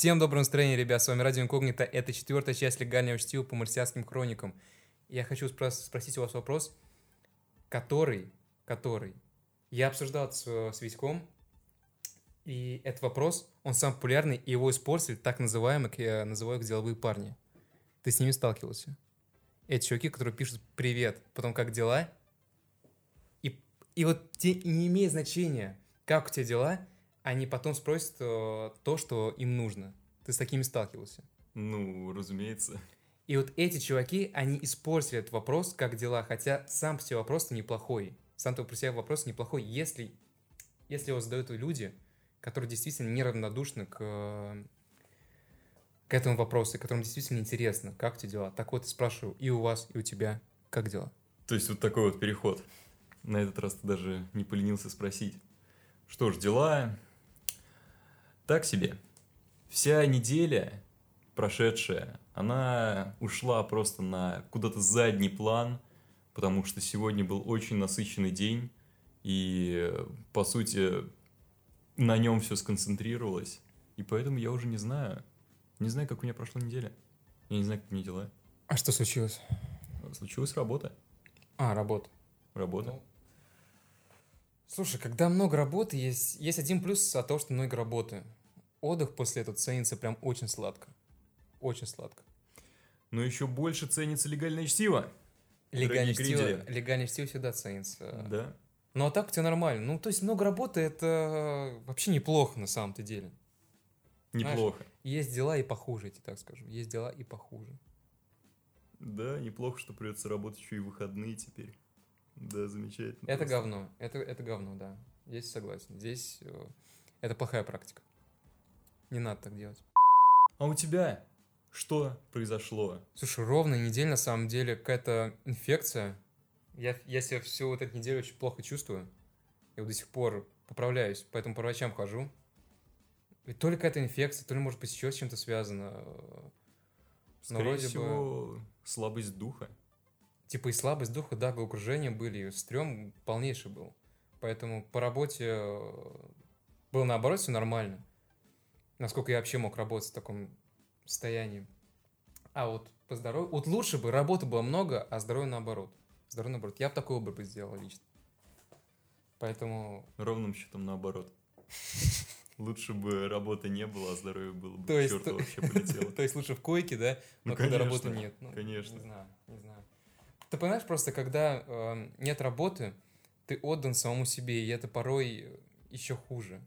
Всем доброго настроения, ребят, с вами Радио Инкогнито, это четвертая часть легального чтива по марсианским хроникам. Я хочу спро- спросить у вас вопрос, который, который, я обсуждал с, с Витьком, и этот вопрос, он сам популярный, и его используют так называемые, я называю их деловые парни. Ты с ними сталкивался? Эти чуваки, которые пишут «Привет», потом «Как дела?» И, и вот те, не имеет значения, как у тебя дела, они потом спросят э, то, что им нужно. Ты с такими сталкивался? Ну, разумеется. И вот эти чуваки, они используют этот вопрос, как дела, хотя сам по себе вопрос неплохой. Сам по себе вопрос неплохой, если, если его задают люди, которые действительно неравнодушны к, к этому вопросу, которым действительно интересно, как тебе дела. Так вот, спрашиваю и у вас, и у тебя, как дела? То есть вот такой вот переход. На этот раз ты даже не поленился спросить. Что ж, дела так себе. Вся неделя прошедшая, она ушла просто на куда-то задний план, потому что сегодня был очень насыщенный день, и, по сути, на нем все сконцентрировалось. И поэтому я уже не знаю. Не знаю, как у меня прошла неделя. Я не знаю, как у меня дела. А что случилось? Случилась работа. А, работа. Работа. Ну, слушай, когда много работы, есть, есть один плюс от того, что много работы отдых после этого ценится прям очень сладко. Очень сладко. Но еще больше ценится легальное чтиво. Легальное чтиво, легальное чтиво всегда ценится. Да. Ну а так у тебя нормально. Ну, то есть много работы это вообще неплохо на самом-то деле. Неплохо. Знаешь, есть дела и похуже, я тебе так скажу. Есть дела и похуже. Да, неплохо, что придется работать еще и выходные теперь. Да, замечательно. Это просто. говно. Это, это говно, да. Здесь согласен. Здесь э, это плохая практика. Не надо так делать. А у тебя что произошло? Слушай, ровно неделя на самом деле какая-то инфекция. Я, я себя всю вот эту неделю очень плохо чувствую. Я вот до сих пор поправляюсь, поэтому по врачам хожу. И то ли какая-то инфекция, то ли, может быть, еще с чем-то связано. Скорее вроде всего, бы... слабость духа. Типа и слабость духа, да, головокружения были, и стрём полнейший был. Поэтому по работе э, было наоборот все нормально насколько я вообще мог работать в таком состоянии. А вот по здоровью... Вот лучше бы работы было много, а здоровье наоборот. Здоровье наоборот. Я бы такой выбор бы сделал лично. Поэтому... Ровным счетом наоборот. Лучше бы работы не было, а здоровье было бы то есть, вообще полетело. То есть лучше в койке, да? Но ну, когда работы нет. Ну, конечно. Не знаю, не знаю. Ты понимаешь, просто когда э, нет работы, ты отдан самому себе, и это порой еще хуже.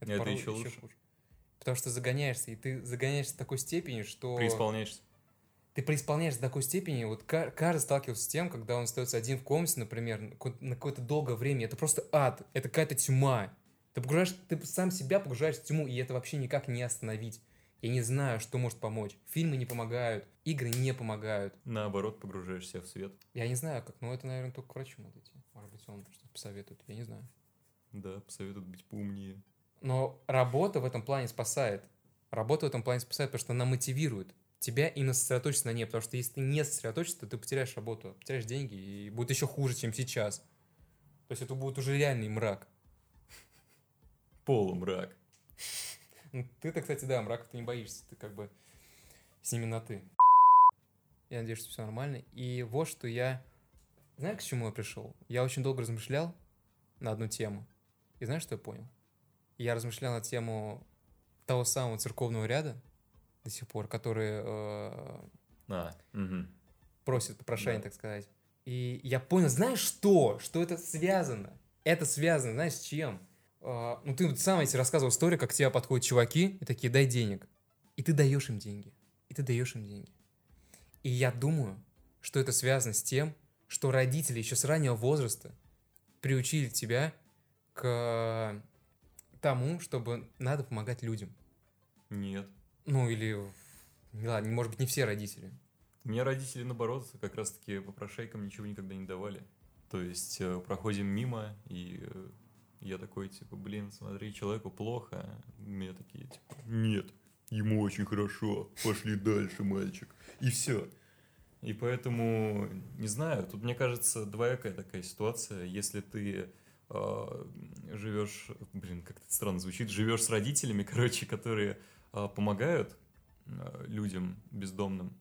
Это, это еще, еще лучше. хуже. Потому что загоняешься, и ты загоняешься в такой степени, что... Преисполняешься. Ты преисполняешься до такой степени, вот каждый сталкивался с тем, когда он остается один в комнате, например, на какое-то долгое время, это просто ад, это какая-то тьма. Ты погружаешь, ты сам себя погружаешь в тьму, и это вообще никак не остановить. Я не знаю, что может помочь. Фильмы не помогают, игры не помогают. Наоборот, погружаешься в свет. Я не знаю, как, но это, наверное, только к врачу надо идти. Может быть, он что-то посоветует, я не знаю. Да, посоветует быть поумнее. Но работа в этом плане спасает. Работа в этом плане спасает, потому что она мотивирует тебя именно сосредоточиться на ней. Потому что если ты не сосредоточишься, то ты потеряешь работу, потеряешь деньги, и будет еще хуже, чем сейчас. То есть это будет уже реальный мрак. Полумрак. Ну, ты-то, кстати, да, мрак ты не боишься. Ты как бы с ними на «ты». Я надеюсь, что все нормально. И вот что я... Знаешь, к чему я пришел? Я очень долго размышлял на одну тему. И знаешь, что я понял? Я размышлял на тему того самого церковного ряда до сих пор, который э, а, угу. просит попрошение, да. так сказать. И я понял, знаешь что? Что это связано? Это связано, знаешь, с чем? Э, ну, ты сам эти рассказывал историю, как к тебе подходят чуваки и такие, дай денег. И ты даешь им деньги. И ты даешь им деньги. И я думаю, что это связано с тем, что родители еще с раннего возраста приучили тебя к тому, чтобы надо помогать людям. Нет. Ну, или, ладно, может быть, не все родители. У меня родители, наоборот, как раз-таки попрошайкам ничего никогда не давали. То есть э, проходим мимо, и э, я такой, типа, блин, смотри, человеку плохо. Мне такие, типа, нет, ему очень хорошо, пошли дальше, мальчик. И все. И поэтому, не знаю, тут, мне кажется, двоякая такая ситуация. Если ты живешь, блин, как это странно звучит, живешь с родителями, короче, которые э, помогают э, людям бездомным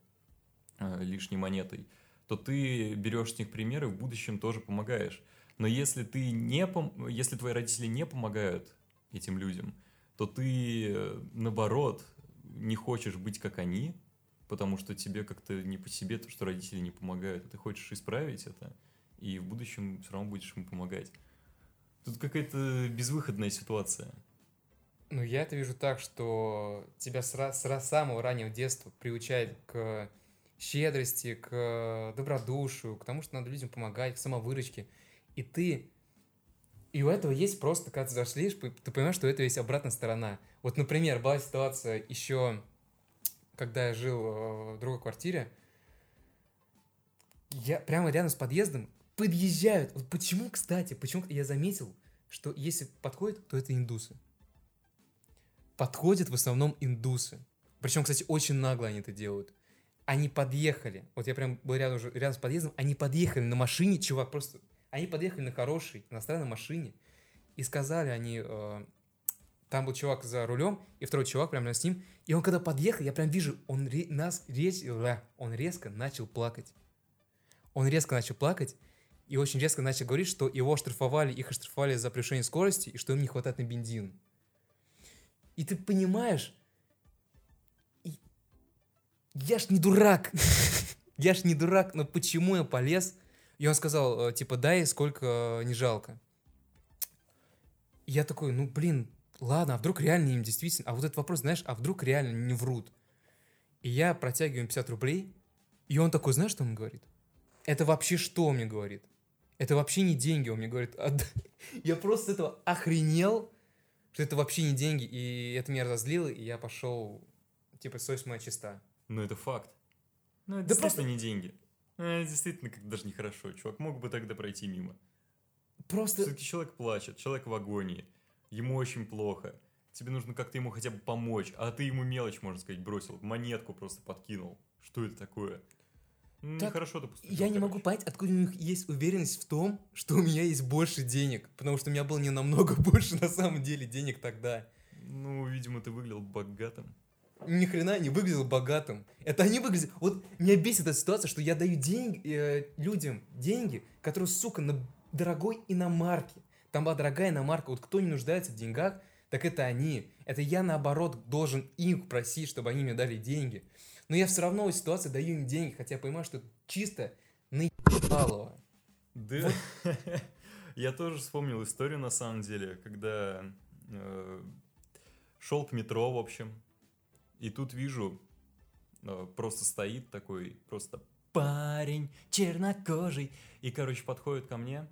э, лишней монетой, то ты берешь с них примеры, в будущем тоже помогаешь. Но если ты не пом... если твои родители не помогают этим людям, то ты э, наоборот не хочешь быть как они, потому что тебе как-то не по себе то, что родители не помогают, а ты хочешь исправить это, и в будущем все равно будешь им помогать. Тут какая-то безвыходная ситуация. Ну, я это вижу так, что тебя с, с самого раннего детства приучают к щедрости, к добродушию, к тому, что надо людям помогать, к самовыручке. И ты... И у этого есть просто, когда ты зашлишь, ты понимаешь, что у этого есть обратная сторона. Вот, например, была ситуация еще, когда я жил э, в другой квартире, я прямо рядом с подъездом подъезжают. Вот почему, кстати, почему я заметил, что если подходят, то это индусы. Подходят в основном индусы. Причем, кстати, очень нагло они это делают. Они подъехали. Вот я прям был рядом, рядом с подъездом. Они подъехали на машине, чувак, просто они подъехали на хорошей иностранной машине и сказали они, э, там был чувак за рулем, и второй чувак прямо с ним, и он когда подъехал, я прям вижу, он ре, нас рез, он резко начал плакать. Он резко начал плакать, и очень резко начал говорить, что его оштрафовали, их оштрафовали за превышение скорости, и что им не хватает на бензин. И ты понимаешь, я ж не дурак, я ж не дурак, но почему я полез и он сказал, э, типа, дай, сколько э, не жалко. Я такой, ну, блин, ладно, а вдруг реально им действительно... А вот этот вопрос, знаешь, а вдруг реально не врут? И я протягиваю им 50 рублей, и он такой, знаешь, что он говорит? Это вообще что он мне говорит? Это вообще не деньги, он мне говорит. Я просто с этого охренел, что это вообще не деньги, и это меня разозлило, и я пошел, типа, совесть моя чиста. Ну, это факт. Ну, это да просто не деньги. Э, действительно, как даже нехорошо. Чувак мог бы тогда пройти мимо. Просто... Все-таки человек плачет, человек в агонии. Ему очень плохо. Тебе нужно как-то ему хотя бы помочь. А ты ему мелочь, можно сказать, бросил. Монетку просто подкинул. Что это такое? Нехорошо ты поступил. Я короче. не могу понять, откуда у них есть уверенность в том, что у меня есть больше денег. Потому что у меня было не намного больше на самом деле денег тогда. Ну, видимо, ты выглядел богатым ни хрена не выглядел богатым. Это они выглядят... Вот меня бесит эта ситуация, что я даю деньги, э, людям деньги, которые, сука, на дорогой иномарке. Там была дорогая иномарка. Вот кто не нуждается в деньгах, так это они. Это я, наоборот, должен их просить, чтобы они мне дали деньги. Но я все равно в ситуации даю им деньги, хотя я понимаю, что чисто наебалово. Да. Вот. Я тоже вспомнил историю, на самом деле, когда э, шел к метро, в общем, и тут вижу, э, просто стоит такой, просто парень чернокожий. И, короче, подходит ко мне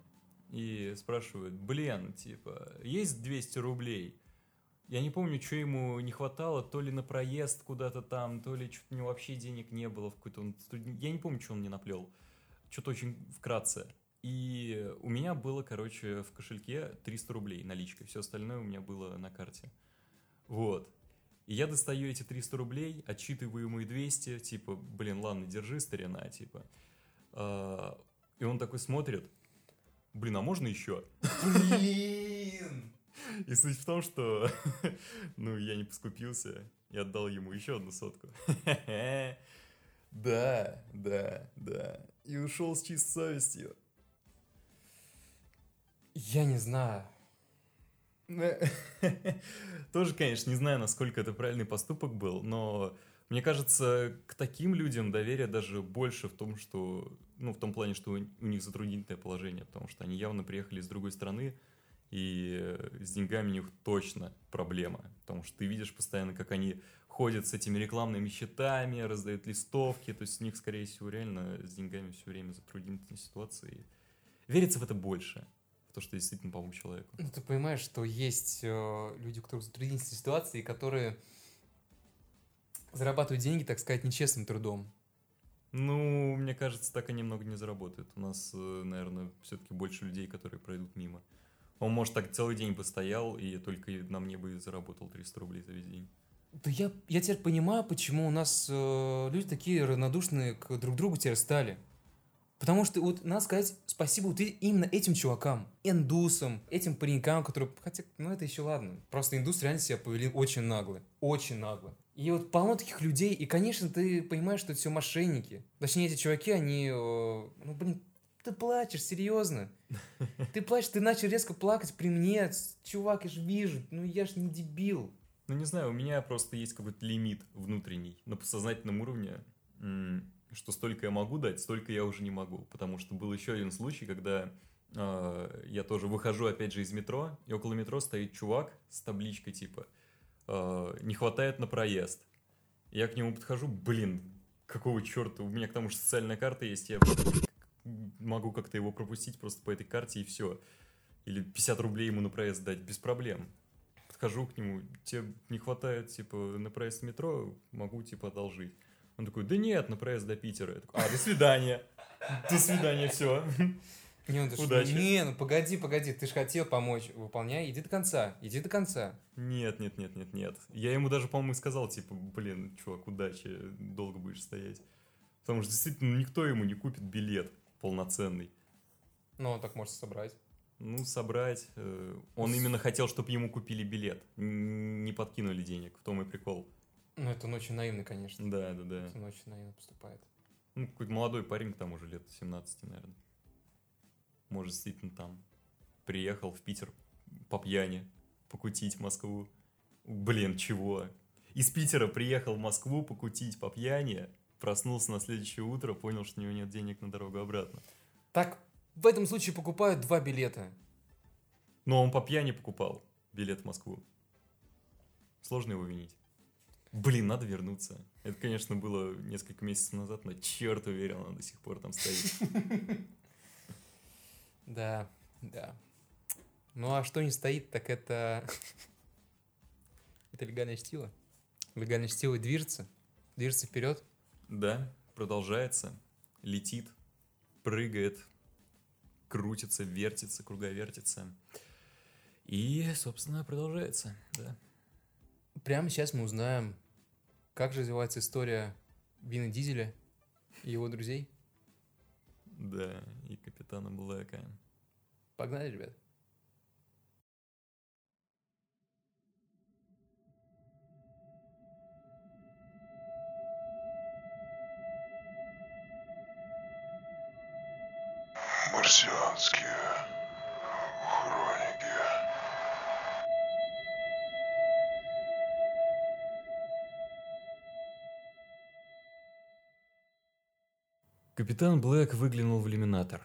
и спрашивает, блин, типа, есть 200 рублей? Я не помню, что ему не хватало, то ли на проезд куда-то там, то ли что-то у него вообще денег не было в какой-то... Он... Я не помню, что он мне наплел. Что-то очень вкратце. И у меня было, короче, в кошельке 300 рублей наличкой. Все остальное у меня было на карте. Вот. И я достаю эти 300 рублей, отчитываю ему и 200, типа, блин, ладно, держи, старина, типа. А, и он такой смотрит, блин, а можно еще? Блин! И суть в том, что, ну, я не поскупился и отдал ему еще одну сотку. Да, да, да. И ушел с чистой совестью. Я не знаю. Тоже, конечно, не знаю, насколько это правильный поступок был, но мне кажется, к таким людям доверие даже больше в том, что, ну, в том плане, что у них затруднительное положение, потому что они явно приехали из другой страны, и с деньгами у них точно проблема, потому что ты видишь постоянно, как они ходят с этими рекламными счетами, раздают листовки, то есть у них, скорее всего, реально с деньгами все время затруднительные ситуации. Верится в это больше, в то, что действительно помог человеку. Ну, ты понимаешь, что есть э, люди, которые в затруднительной ситуации, которые зарабатывают деньги, так сказать, нечестным трудом. Ну, мне кажется, так они много не заработают. У нас, э, наверное, все-таки больше людей, которые пройдут мимо. Он, может, так целый день постоял, и только на мне бы заработал 300 рублей за весь день. Да я, я теперь понимаю, почему у нас э, люди такие равнодушные к друг другу теперь стали. Потому что вот надо сказать спасибо вот именно этим чувакам, индусам, этим паренькам, которые, хотя, ну это еще ладно, просто индус реально себя повели очень нагло, очень нагло. И вот полно таких людей, и, конечно, ты понимаешь, что это все мошенники. Точнее, эти чуваки, они, э, ну, блин, ты плачешь, серьезно. Ты плачешь, ты начал резко плакать при мне. Чувак, я же вижу, ну я же не дебил. Ну, не знаю, у меня просто есть какой-то лимит внутренний на подсознательном уровне, что столько я могу дать, столько я уже не могу. Потому что был еще один случай, когда э, я тоже выхожу опять же из метро, и около метро стоит чувак с табличкой типа э, «Не хватает на проезд». Я к нему подхожу, блин, какого черта, у меня к тому же социальная карта есть, я могу как-то его пропустить просто по этой карте и все. Или 50 рублей ему на проезд дать, без проблем. Подхожу к нему, тебе не хватает, типа, на проезд в метро, могу, типа, одолжить. Он такой, да нет, на проезд до Питера. Я такой, а, до свидания. До свидания, все. Не, он Удачи. не, ну погоди, погоди, ты же хотел помочь, выполняй, иди до конца, иди до конца. Нет, нет, нет, нет, нет. Я ему даже, по-моему, сказал, типа, блин, чувак, удачи, долго будешь стоять. Потому что действительно никто ему не купит билет полноценный. Ну, он так может собрать. Ну, собрать. Э, он С... именно хотел, чтобы ему купили билет. Не подкинули денег. В том и прикол. Ну, это он очень наивный, конечно. Да, да, да. Он очень наивно поступает. Ну, какой-то молодой парень, к тому же, лет 17, наверное. Может, действительно там. Приехал в Питер по пьяни, покутить в Москву. Блин, чего? Из Питера приехал в Москву покутить по пьяни, проснулся на следующее утро, понял, что у него нет денег на дорогу обратно. Так в этом случае покупают два билета. Но он по пьяни покупал билет в Москву. Сложно его винить. Блин, надо вернуться. Это, конечно, было несколько месяцев назад, но черт уверен, он до сих пор там стоит. Да, да. Ну а что не стоит, так это... Это легальное чтиво. Легальное чтиво движется, движется вперед. Да, продолжается, летит, прыгает, крутится, вертится, круговертится. И, собственно, продолжается, да. Прямо сейчас мы узнаем, как же развивается история Вина Дизеля и его друзей. Да, и капитана Блэка. Погнали, ребят. Марсианские хроники. Капитан Блэк выглянул в иллюминатор.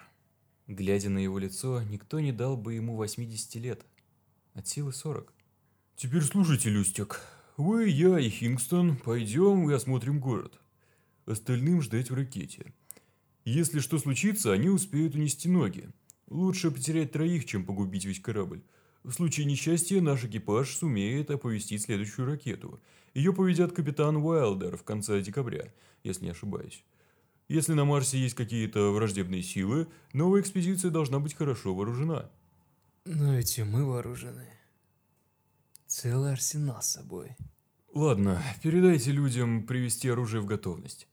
Глядя на его лицо, никто не дал бы ему 80 лет. От силы 40. «Теперь слушайте, Люстик. Вы, я и Хингстон пойдем и осмотрим город. Остальным ждать в ракете. Если что случится, они успеют унести ноги. Лучше потерять троих, чем погубить весь корабль. В случае несчастья наш экипаж сумеет оповестить следующую ракету. Ее поведет капитан Уайлдер в конце декабря, если не ошибаюсь. Если на Марсе есть какие-то враждебные силы, новая экспедиция должна быть хорошо вооружена. Но ведь и мы вооружены. Целый арсенал с собой. Ладно, передайте людям привести оружие в готовность.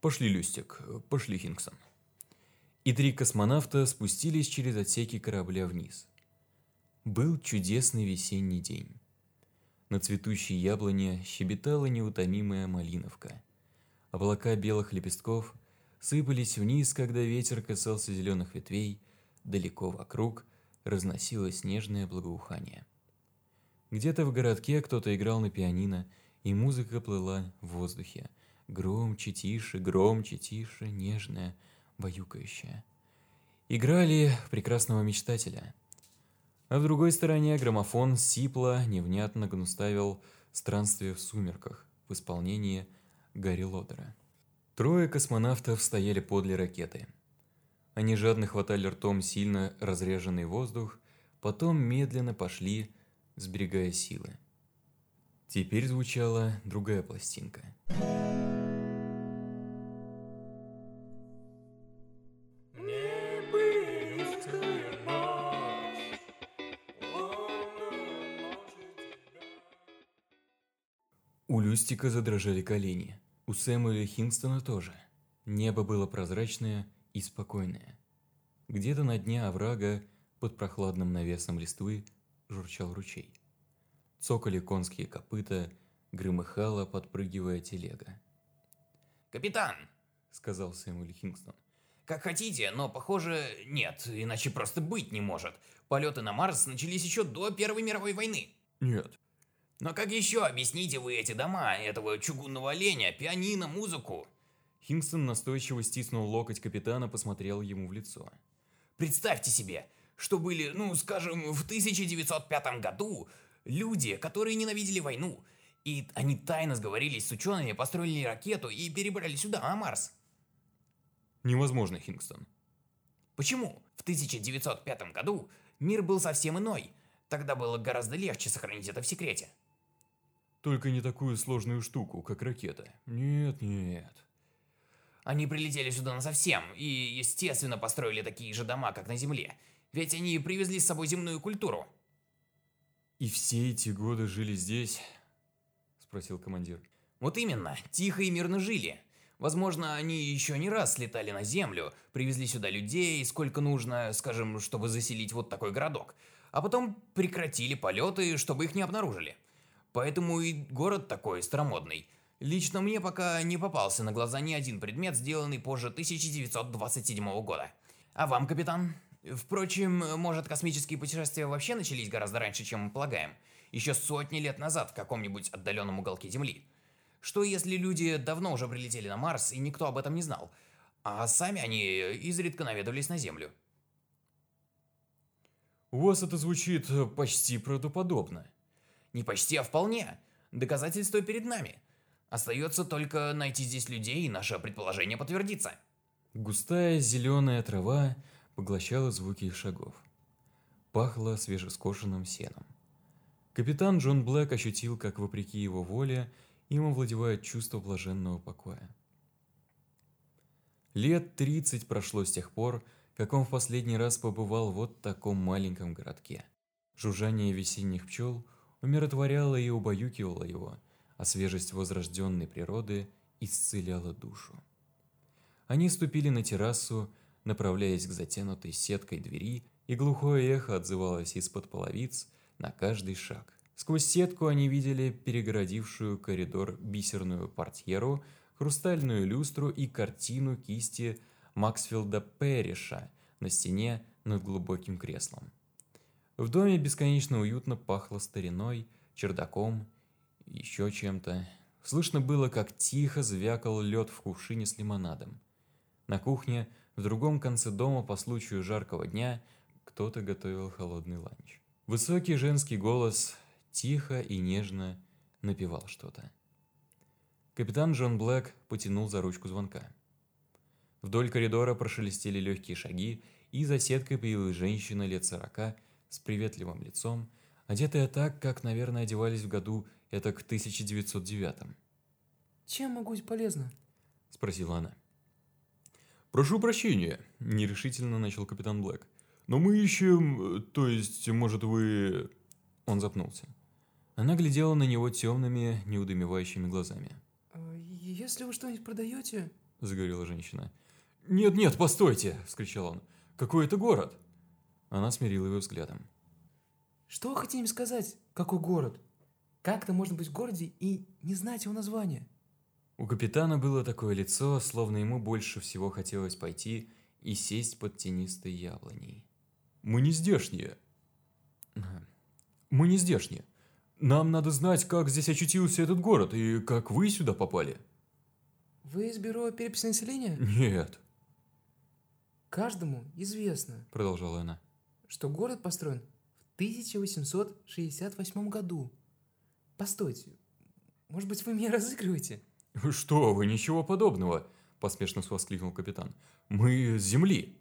Пошли, Люстик, пошли, Хингсон. И три космонавта спустились через отсеки корабля вниз. Был чудесный весенний день. На цветущей яблоне щебетала неутомимая малиновка. Облака белых лепестков сыпались вниз, когда ветер касался зеленых ветвей, далеко вокруг разносилось нежное благоухание. Где-то в городке кто-то играл на пианино, и музыка плыла в воздухе – Громче, тише, громче, тише, нежная, баюкающая. Играли прекрасного мечтателя. А в другой стороне граммофон сипло, невнятно гнуставил странствие в сумерках, в исполнении Гарри Лодера. Трое космонавтов стояли подле ракеты. Они жадно хватали ртом сильно разреженный воздух, потом медленно пошли, сберегая силы. Теперь звучала другая пластинка. У Люстика задрожали колени. У Сэмюэля Хингстона тоже. Небо было прозрачное и спокойное. Где-то на дне оврага, под прохладным навесом листвы, журчал ручей. Цокали конские копыта, громыхала, подпрыгивая телега. «Капитан!» — сказал Сэмюэль Хингстон. «Как хотите, но, похоже, нет, иначе просто быть не может. Полеты на Марс начались еще до Первой мировой войны. «Нет». Но как еще объясните вы эти дома, этого чугунного оленя, пианино, музыку? Хингстон настойчиво стиснул локоть капитана, посмотрел ему в лицо. Представьте себе, что были, ну, скажем, в 1905 году люди, которые ненавидели войну, и они тайно сговорились с учеными, построили ракету и перебрали сюда, на Марс. «Невозможно, Хингстон». Почему? В 1905 году мир был совсем иной. Тогда было гораздо легче сохранить это в секрете. Только не такую сложную штуку, как ракета. Нет, нет. Они прилетели сюда насовсем и, естественно, построили такие же дома, как на Земле. Ведь они привезли с собой земную культуру. И все эти годы жили здесь? Спросил командир. Вот именно, тихо и мирно жили. Возможно, они еще не раз слетали на Землю, привезли сюда людей, сколько нужно, скажем, чтобы заселить вот такой городок. А потом прекратили полеты, чтобы их не обнаружили. Поэтому и город такой старомодный. Лично мне пока не попался на глаза ни один предмет, сделанный позже 1927 года. А вам, капитан? Впрочем, может космические путешествия вообще начались гораздо раньше, чем мы полагаем. Еще сотни лет назад в каком-нибудь отдаленном уголке Земли. Что если люди давно уже прилетели на Марс и никто об этом не знал? А сами они изредка наведывались на Землю. У вас это звучит почти правдоподобно. Не почти, а вполне. Доказательства перед нами. Остается только найти здесь людей, и наше предположение подтвердится. Густая зеленая трава поглощала звуки их шагов. Пахло свежескошенным сеном. Капитан Джон Блэк ощутил, как вопреки его воле, им овладевает чувство блаженного покоя. Лет 30 прошло с тех пор, как он в последний раз побывал вот в таком маленьком городке. Жужжание весенних пчел умиротворяло и убаюкивало его, а свежесть возрожденной природы исцеляла душу. Они ступили на террасу, направляясь к затянутой сеткой двери, и глухое эхо отзывалось из-под половиц на каждый шаг. Сквозь сетку они видели перегородившую коридор бисерную портьеру, хрустальную люстру и картину кисти Максфилда Перриша на стене над глубоким креслом. В доме бесконечно уютно пахло стариной, чердаком, еще чем-то. Слышно было, как тихо звякал лед в кувшине с лимонадом. На кухне, в другом конце дома по случаю жаркого дня, кто-то готовил холодный ланч. Высокий женский голос тихо и нежно напевал что-то. Капитан Джон Блэк потянул за ручку звонка. Вдоль коридора прошелестели легкие шаги, и за сеткой появилась женщина лет сорока с приветливым лицом, одетая так, как, наверное, одевались в году это к 1909 Чем могу быть полезна? – спросила она. «Прошу прощения», – нерешительно начал капитан Блэк. «Но мы ищем... э, То есть, может, вы...» Он запнулся. Она глядела на него темными, неудумевающими глазами. А, Если вы что-нибудь продаете... Заговорила женщина. «Нет-нет, постойте!» – вскричал он. «Какой это город?» Она смирила его взглядом. Что вы хотите им сказать? Какой город? Как-то можно быть в городе и не знать его названия? У капитана было такое лицо, словно ему больше всего хотелось пойти и сесть под тенистой яблоней. «Мы не здешние». «Мы не здешние. Нам надо знать, как здесь очутился этот город и как вы сюда попали». Вы из бюро переписи населения? «Нет», Каждому известно, — продолжала она. Что город построен в 1868 году. Постойте, Может быть, вы меня разыгрываете? Что вы, ничего подобного, поспешно воскликнул капитан. Мы с земли,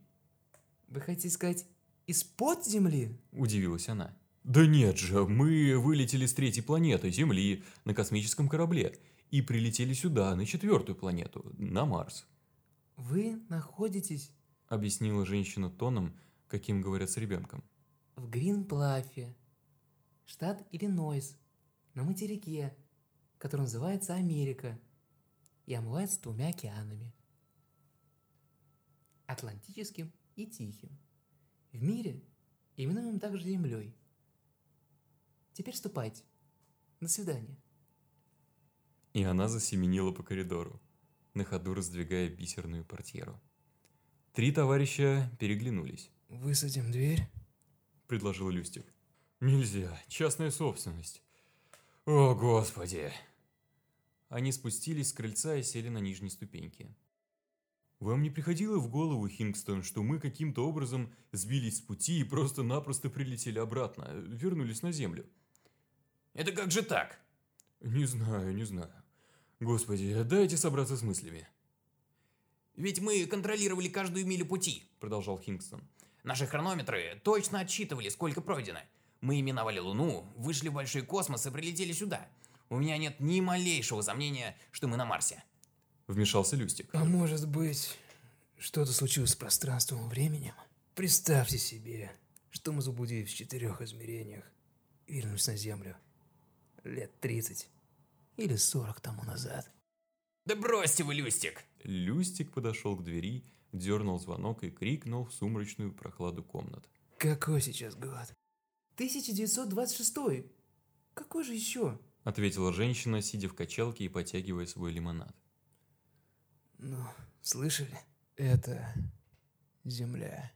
Вы хотите сказать, из-под земли? удивилась она. Да нет же, мы вылетели с третьей планеты, Земли, на космическом корабле и прилетели сюда, на четвертую планету, на Марс, Вы находитесь объяснила женщина тоном, каким говорят с ребенком. в Гринплафе, штат Иллинойс, на материке, который называется Америка и омывается двумя океанами. Атлантическим и Тихим. В мире именуем также Землей. Теперь ступайте. До свидания. И она засеменила по коридору, на ходу раздвигая бисерную портьеру. Три товарища переглянулись. Высадим дверь. предложил Люстик. Нельзя, частная собственность. О, господи. Они спустились с крыльца и сели на нижней ступеньке. Вам не приходило в голову, Хингстон, что мы каким-то образом сбились с пути и просто-напросто прилетели обратно, вернулись на землю? Это как же так? Не знаю, не знаю. Господи, дайте собраться с мыслями, Ведь мы контролировали каждую милю пути. продолжал Хингстон. Наши хронометры точно отсчитывали, сколько пройдено. Мы именовали Луну, вышли в большой космос и прилетели сюда. У меня нет ни малейшего сомнения, что мы на Марсе. Вмешался Люстик. А может быть, что-то случилось с пространством и временем? Представьте себе, что мы заблудились в четырех измерениях и вернулись на Землю лет 30 или 40 тому назад. Да бросьте вы, Люстик! Люстик подошел к двери, дернул звонок и крикнул в сумрачную прохладу комнат. Какой сейчас год? 1926. Какой же еще? Ответила женщина, сидя в качалке и потягивая свой лимонад. Ну, слышали? Это Земля.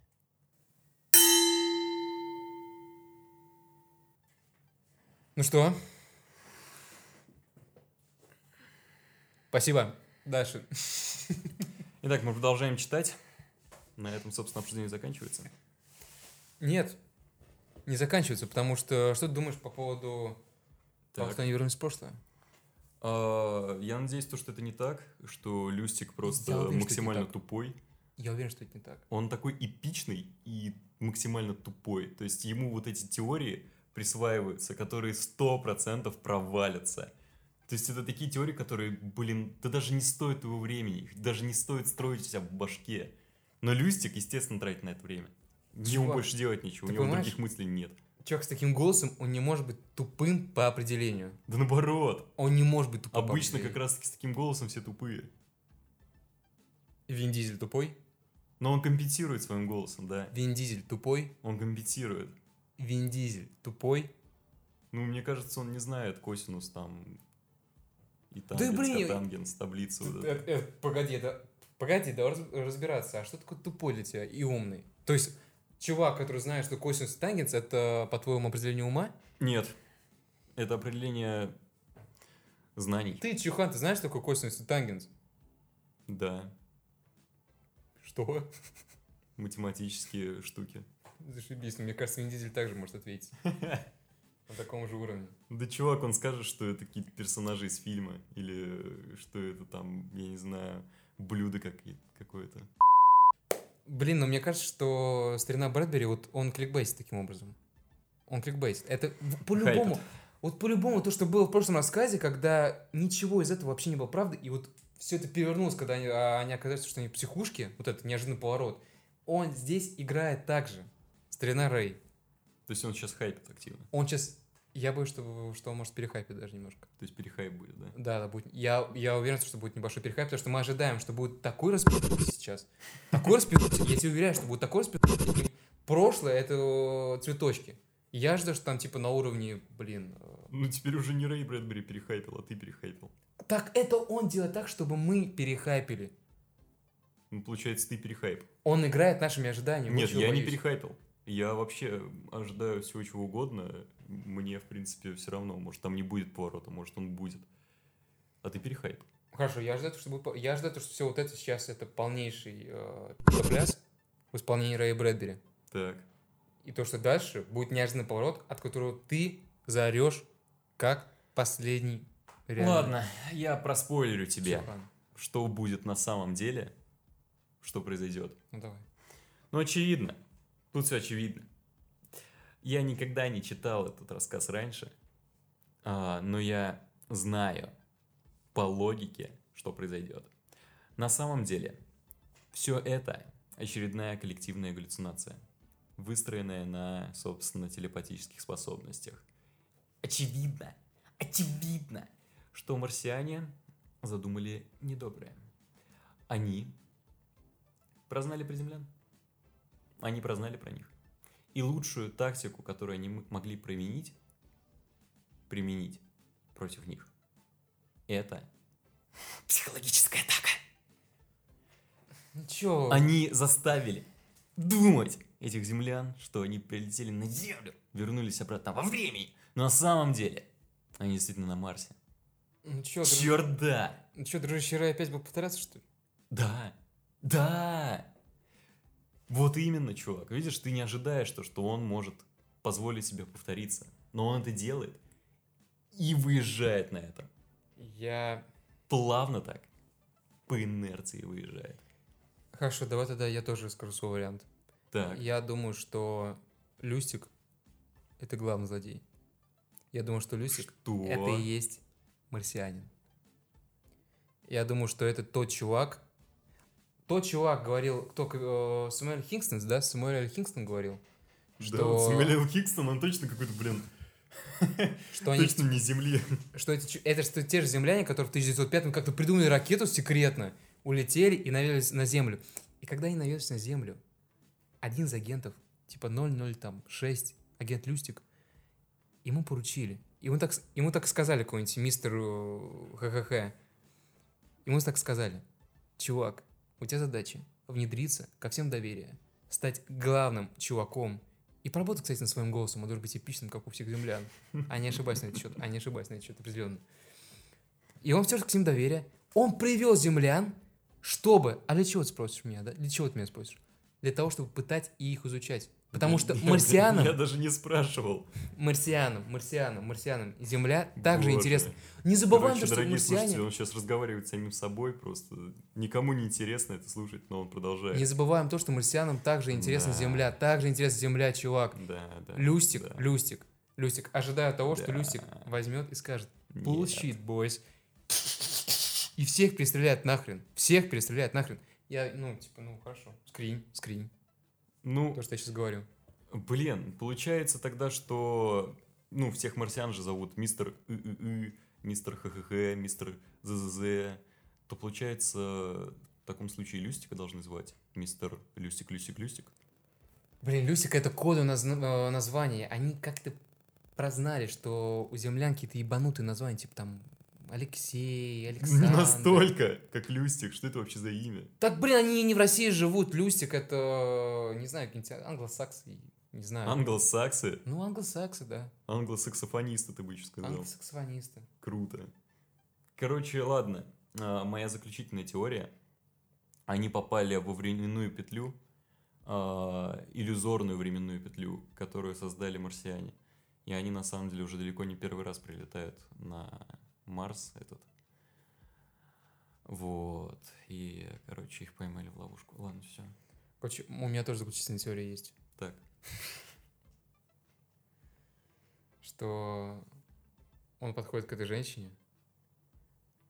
Ну что? Спасибо. Дальше. Итак, мы продолжаем читать. На этом, собственно, обсуждение заканчивается. Нет, не заканчивается, потому что что ты думаешь по поводу того, что они вернулись в прошлое? А, я надеюсь, то, что это не так, что Люстик просто уверен, максимально тупой. Я уверен, что это не так. Он такой эпичный и максимально тупой. То есть ему вот эти теории присваиваются, которые сто процентов провалятся. То есть это такие теории, которые, блин, да даже не стоит его времени, их даже не стоит строить себя в башке. Но Люстик, естественно, тратит на это время. Ему Чувак, больше делать нечего, у него понимаешь? других мыслей нет. Человек с таким голосом, он не может быть тупым по определению. Да наоборот, Он не может быть тупым обычно как раз таки с таким голосом все тупые. Вин Дизель тупой? Но он компенсирует своим голосом, да. Вин Дизель тупой? Он компенсирует. Вин Дизель тупой? Ну, мне кажется, он не знает косинус там и Да, тангенс, блин, котангенс, таблицу. вот Э, э, Погоди, это... Погоди, давай раз- разбираться. А что такое тупой для тебя и умный? То есть, чувак, который знает, что косинус и тангенс, это, по твоему определению ума? Нет, это определение знаний. Ты, Чухан, ты знаешь, что такое косинус и тангенс? Да, Что? математические штуки. Зашибись, но мне кажется, Вин Дизель также может ответить. На таком же уровне. Да чувак, он скажет, что это какие-то персонажи из фильма, или что это там, я не знаю, блюдо какие- какое-то. Блин, но мне кажется, что старина Брэдбери, вот он кликбейсит таким образом. Он кликбейсит. Это по-любому, вот по-любому то, что было в прошлом рассказе, когда ничего из этого вообще не было правды, и вот все это перевернулось, когда они, а, они оказались, что они в психушке, вот этот неожиданный поворот. Он здесь играет так же. Старина Рэй. То есть он сейчас хайпит активно. Он сейчас... Я боюсь, что, что он может перехайпить даже немножко. То есть перехайп будет, да? Да, да, будет. Я, я уверен, что будет небольшой перехайп, потому что мы ожидаем, что будет такой распи сейчас. Такой распи Я тебе уверяю, что будет такой распи Прошлое — это цветочки. Я жду, что там типа на уровне, блин... э, Ну теперь уже не Рэй Брэдбери перехайпил, а ты перехайпил. Так это он делает так, чтобы мы перехайпили. Ну, получается, ты перехайп. Он играет нашими ожиданиями. Нет, я не боюсь. перехайпил. Я вообще ожидаю всего чего угодно. Мне, в принципе, все равно. Может, там не будет поворота, может, он будет. А ты перехайп. Хорошо, я ожидаю, что будет... по- Я ожидаю, что все вот это сейчас это полнейший э, пляс в исполнении Рэя Брэдбери. Так. И то, что дальше будет неожиданный поворот, от которого ты заорешь как последний Реально. Ладно, я проспойлерю тебе, что будет на самом деле, что произойдет. Ну давай. Ну, очевидно. Тут все очевидно. Я никогда не читал этот рассказ раньше, а, но я знаю по логике, что произойдет. На самом деле, все это очередная коллективная галлюцинация, выстроенная на, собственно, телепатических способностях. Очевидно, очевидно, что марсиане задумали недоброе. Они прознали про землян. Они прознали про них. И лучшую тактику, которую они могли применить, применить против них, это психологическая атака. Чё? Они заставили думать этих землян, что они прилетели на Землю, вернулись обратно во времени. Но на самом деле они действительно на Марсе. Ну чё, друж- Черт, да! Ну чё, дружище Рай опять будет повторяться, что ли? Да, да. Вот именно, чувак. Видишь, ты не ожидаешь то, что он может позволить себе повториться. Но он это делает и выезжает на этом. Я... Плавно так. По инерции выезжает. Хорошо, давай тогда я тоже скажу свой вариант. Так. Я думаю, что Люстик — это главный злодей. Я думаю, что Люстик Что? это и есть марсианин. Я думаю, что это тот чувак. Тот чувак говорил, кто э, Самуэль Хингстон, да? Самуэль Хингстон говорил, Да, что, вот Самуэль Хикстон, он точно какой-то, блин, что, они, точно не Земли. что эти, это что те же земляне, которые в 1905 как-то придумали ракету секретно, улетели и навелись на Землю. И когда они навелись на Землю, один из агентов, типа 006, агент Люстик, ему поручили. Ему так, ему так сказали какой-нибудь мистер э, ХХХ. Ему так сказали. Чувак, у тебя задача внедриться ко всем доверия, стать главным чуваком и поработать, кстати, над своим голосом. Он должен быть эпичным, как у всех землян. А не ошибаюсь на этот счет. А не ошибаюсь на этот счет определенно. И он же к ним доверия. Он привел землян, чтобы... А для чего ты спросишь меня, да? Для чего ты меня спросишь? Для того, чтобы пытать и их изучать. Потому что марсианам, Я даже не спрашивал. марсианам, марсианам, марсианам Земля также Боже. интересна. Не забываем, Короче, то, что дорогие марсиане... слушатели, он сейчас разговаривает с самим собой, просто никому не интересно это слушать, но он продолжает. Не забываем то, что марсианам также интересна Да. Земля, также интересна Земля, чувак. Да, да. Люстик, да. Люстик, Люстик. Ожидаю того, что Да. Люстик возьмет и скажет. Bullshit, boys. И всех перестреляет нахрен. Всех перестреляет нахрен. Я, ну, типа, ну, хорошо. Скринь, скринь. Ну, То, что я сейчас говорю. блин, получается тогда, что, ну, всех марсиан же зовут мистер ы мистер ХХХ, мистер ЗЗЗ, то получается, в таком случае Люстика должны звать мистер Люстик, Люстик, Люстик. Блин, Люсик это коды наз- э, названия. Они как-то прознали, что у землян какие-то ебанутые названия, типа там Алексей, Александр. Не настолько, как Люстик, что это вообще за имя? Так, блин, они не в России живут. Люстик это, не знаю, какие-нибудь англосаксы, не знаю. Англосаксы, Ну, англосаксы, да. англосаксофонисты, ты бы еще сказал. Англосаксофонисты. Круто. Короче, ладно. А, Моя заключительная теория. Они попали во временную петлю, а, иллюзорную временную петлю, которую создали марсиане. И они на самом деле уже далеко не первый раз прилетают на Марс этот. Вот. И, короче, их поймали в ловушку. Ладно, все. Короче, у меня тоже заключительная теория есть, Так. что он подходит к этой женщине,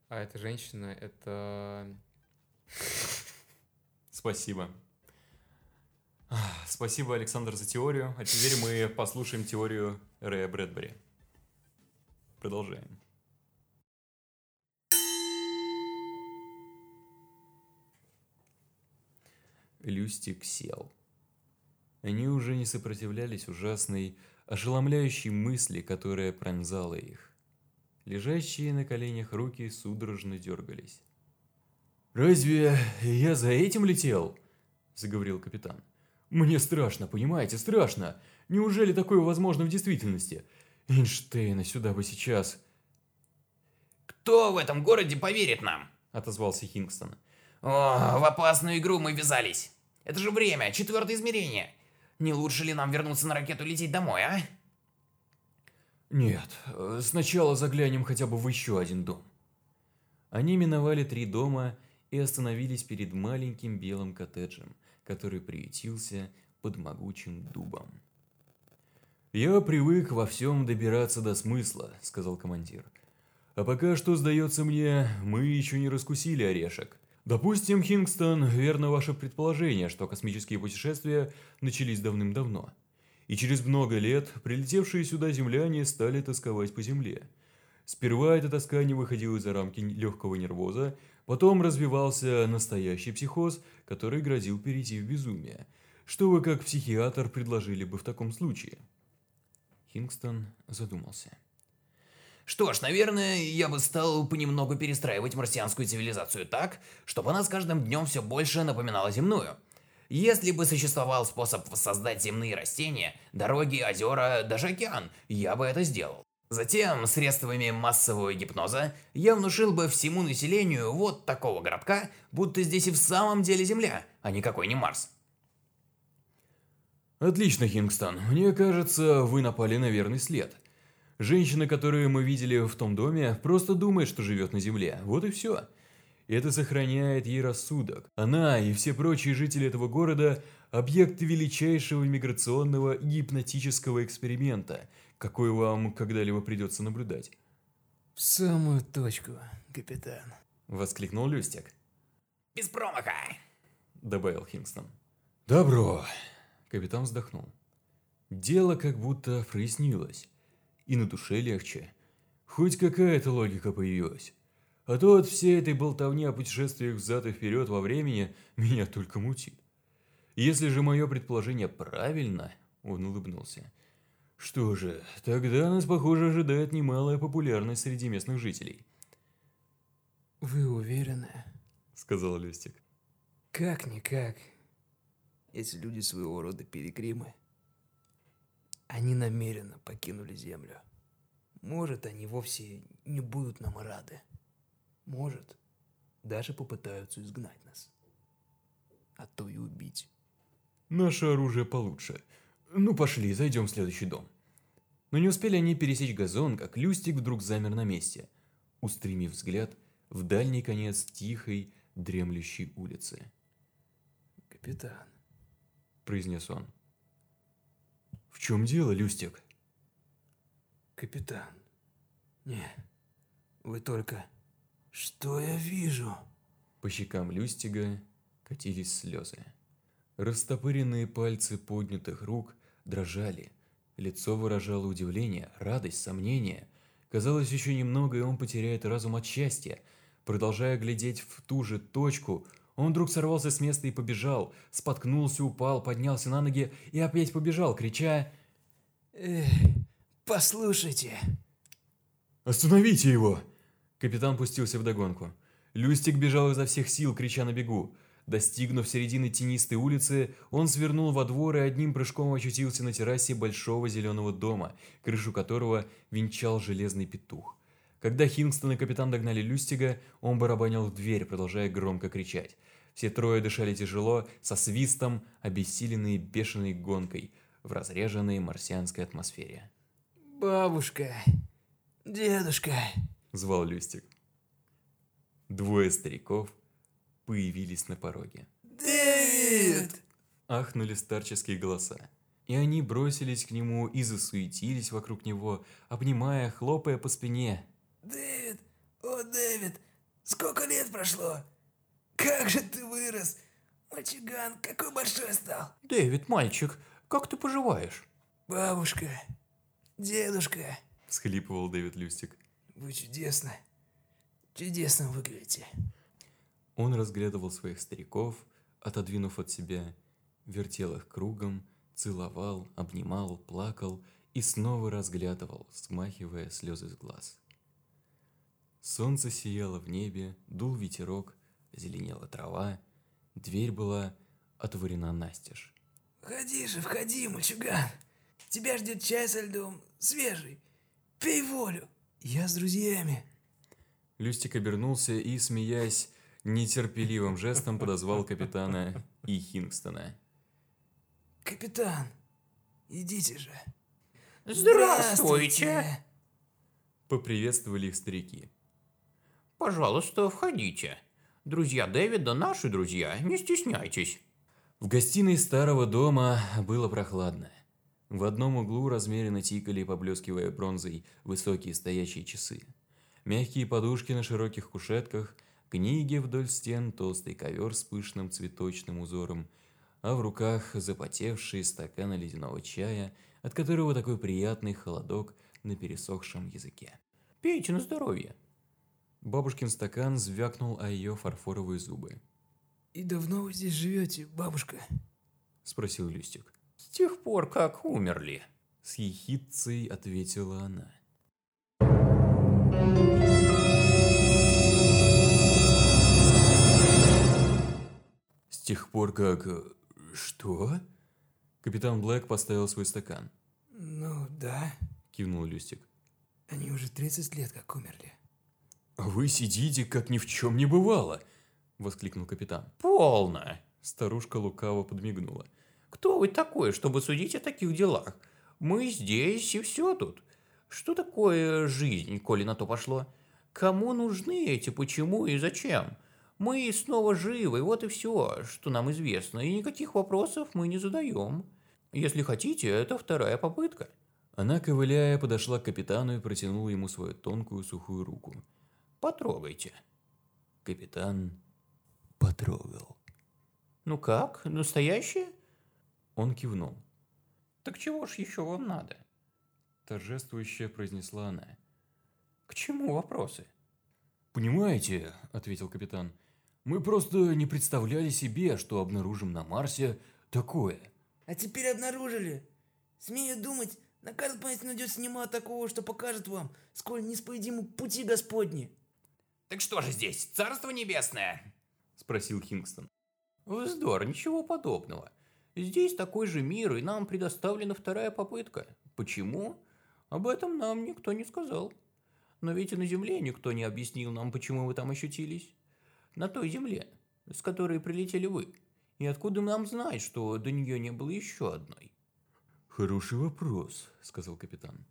а эта женщина это... Спасибо. Спасибо, Александр, за теорию. А теперь мы послушаем теорию Рэя Брэдбери. Продолжаем. Люстик сел. Они уже не сопротивлялись ужасной, ошеломляющей мысли, которая пронзала их. Лежащие на коленях руки судорожно дергались. «Разве я за этим летел?» – заговорил капитан. «Мне страшно, понимаете, страшно. Неужели такое возможно в действительности? Эйнштейна сюда бы сейчас...» Кто в этом городе поверит нам? – отозвался Хингстон. О, в опасную игру мы ввязались. Это же время, четвертое измерение. Не лучше ли нам вернуться на ракету и лететь домой, а? Нет, э, сначала заглянем хотя бы в еще один дом. Они миновали три дома и остановились перед маленьким белым коттеджем, который приютился под могучим дубом. «Я привык во всем добираться до смысла», — сказал командир. «А пока что, сдается мне, мы еще не раскусили орешек. Допустим, Хингстон, верно ваше предположение, что космические путешествия начались давным-давно. И через много лет прилетевшие сюда земляне стали тосковать по земле. Сперва эта тоска не выходила за рамки легкого нервоза, потом развивался настоящий психоз, который грозил перейти в безумие. Что вы как психиатр предложили бы в таком случае?» Хингстон задумался. Что ж, наверное, я бы стал понемногу перестраивать марсианскую цивилизацию так, чтобы она с каждым днем все больше напоминала земную. Если бы существовал способ воссоздать земные растения, дороги, озера, даже океан, я бы это сделал. Затем, средствами массового гипноза, я внушил бы всему населению вот такого городка, будто здесь и в самом деле Земля, а никакой не Марс. Отлично, Хингстон. Мне кажется, вы напали на верный след. Женщина, которую мы видели в том доме, просто думает, что живет на Земле. Вот и все. Это сохраняет ей рассудок. Она и все прочие жители этого города – объекты величайшего миграционного гипнотического эксперимента, какой вам когда-либо придется наблюдать. В самую точку, капитан. Воскликнул Люстик. Без промаха! Добавил Хингстон. Добро. Капитан вздохнул. Дело как будто прояснилось. И на душе легче. Хоть какая-то логика появилась. А то от всей этой болтовни о путешествиях взад и вперед во времени меня только мутит. Если же мое предположение правильно, он улыбнулся. Что же, тогда нас, похоже, ожидает немалая популярность среди местных жителей. Вы уверены? Сказал Листик. Как-никак, эти люди своего рода пилигримы. Они намеренно покинули Землю. Может, они вовсе не будут нам рады. Может, даже попытаются изгнать нас. А то и убить. Наше оружие получше. Ну, пошли, зайдем в следующий дом. Но не успели они пересечь газон, как Люстик вдруг замер на месте, устремив взгляд в дальний конец тихой, дремлющей улицы. Капитан, – произнес он. «В чем дело, Люстик?» капитан. Не, вы только... Что я вижу? По щекам Люстига катились слезы. Растопыренные пальцы поднятых рук дрожали. Лицо выражало удивление, радость, сомнение. Казалось, еще немного, и он потеряет разум от счастья. Продолжая глядеть в ту же точку, он вдруг сорвался с места и побежал, споткнулся, упал, поднялся на ноги и опять побежал, крича Эх, послушайте. «Остановите его!» Капитан пустился в догонку. Люстик бежал изо всех сил, крича на бегу. Достигнув середины тенистой улицы, он свернул во двор и одним прыжком очутился на террасе большого зеленого дома, крышу которого венчал железный петух. Когда Хингстон и капитан догнали Люстига, он барабанил в дверь, продолжая громко кричать. Все трое дышали тяжело, со свистом, обессиленные бешеной гонкой в разреженной марсианской атмосфере. Бабушка, дедушка, звал Люстик. Двое стариков появились на пороге. Дэвид! Ахнули старческие голоса. И они бросились к нему и засуетились вокруг него, обнимая, хлопая по спине. Дэвид! О, Дэвид! Сколько лет прошло? Как же ты вырос! Мальчуган, какой большой стал! Дэвид, мальчик, как ты поживаешь? Бабушка, дедушка, Всхлипывал Дэвид Люстик. вы чудесно, чудесно выглядите. Он разглядывал своих стариков, отодвинув от себя, вертел их кругом, целовал, обнимал, плакал и снова разглядывал, смахивая слезы с глаз. Солнце сияло в небе, дул ветерок, зеленела трава, дверь была отворена настежь. Входи же, входи, мальчуган. Тебя ждет чай со льдом, свежий. Пей волю. Я с друзьями. Люстик обернулся и, смеясь, нетерпеливым жестом подозвал капитана и Хингстона. Капитан, идите же. Здравствуйте. Поприветствовали их старики. Пожалуйста, входите. Друзья Дэвида наши друзья, не стесняйтесь. В гостиной старого дома было прохладно. В одном углу размеренно тикали, поблескивая бронзой, высокие стоящие часы. Мягкие подушки на широких кушетках, книги вдоль стен, толстый ковер с пышным цветочным узором, а в руках запотевшие стаканы ледяного чая, от которого такой приятный холодок на пересохшем языке. Пейте на здоровье. Бабушкин стакан звякнул о ее фарфоровые зубы. И давно вы здесь живете, бабушка? Спросил Люстик. С тех пор, как умерли. С ехидцей ответила она. С тех пор, как... Что? Капитан Блэк поставил свой стакан. Ну, да. Кивнул Люстик. Они уже 30 лет как умерли. «А вы сидите, как ни в чем не бывало!» Воскликнул капитан. Полно. Старушка лукаво подмигнула. Кто вы такой, чтобы судить о таких делах? Мы здесь и все тут. Что такое жизнь, коли на то пошло? Кому нужны эти почему и зачем? Мы снова живы, вот и все, что нам известно, и никаких вопросов мы не задаем. Если хотите, это вторая попытка. Она, ковыляя, подошла к капитану и протянула ему свою тонкую сухую руку. Потрогайте. Капитан потрогал. Ну как, настоящее? Он кивнул. Так чего ж еще вам надо? Торжествующе произнесла она. К чему вопросы? «Понимаете», — ответил капитан, — «мы просто не представляли себе, что обнаружим на Марсе такое». А теперь обнаружили. Смею думать, на каждой планете найдется немало такого, что покажет вам, сколь неисповедимы пути Господни. Так что же здесь, Царство Небесное? Спросил Хингстон. Вздор, ничего подобного. Здесь такой же мир, и нам предоставлена вторая попытка. Почему? Об этом нам никто не сказал. Но ведь и на Земле никто не объяснил нам, почему вы там ощутились. На той Земле, с которой прилетели вы. И откуда нам знать, что до нее не было еще одной? «Хороший вопрос», — сказал капитан.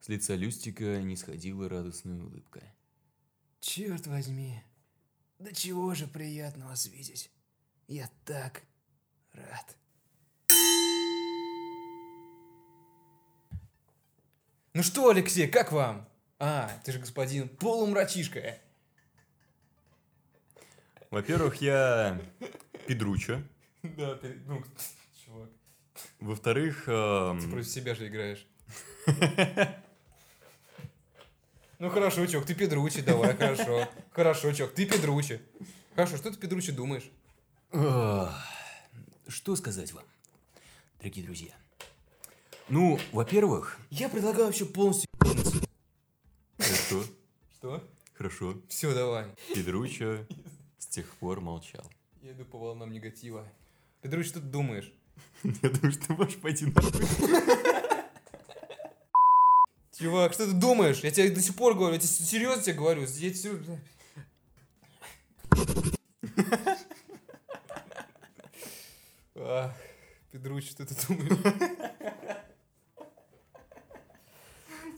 С лица Люстика не сходила радостная улыбка. Черт возьми, да чего же приятно вас видеть. Я так рад. Ну что, Алексей, как вам? А, ты же господин полумрачишка. Во-первых, я Педручо. Да, ты, ну, чувак, Во-вторых, эм, ты против себя же играешь. Ну хорошо, чувак, ты Педручи, давай, хорошо. Хорошо, чувак, ты Педручи. Хорошо, что ты Педручи думаешь? что сказать вам, дорогие друзья? Ну, во-первых, Я предлагаю вообще полностью хорошо, Что? хорошо, Все, давай. Педручо с тех пор молчал. Я иду по волнам негатива. Петруч, что ты думаешь? Я думаю, что ты можешь пойти нахуй. Чувак, что ты думаешь? Я тебе до сих пор говорю, я тебе серьезно тебе говорю. Я всё- Ах, Петруч, что ты думаешь?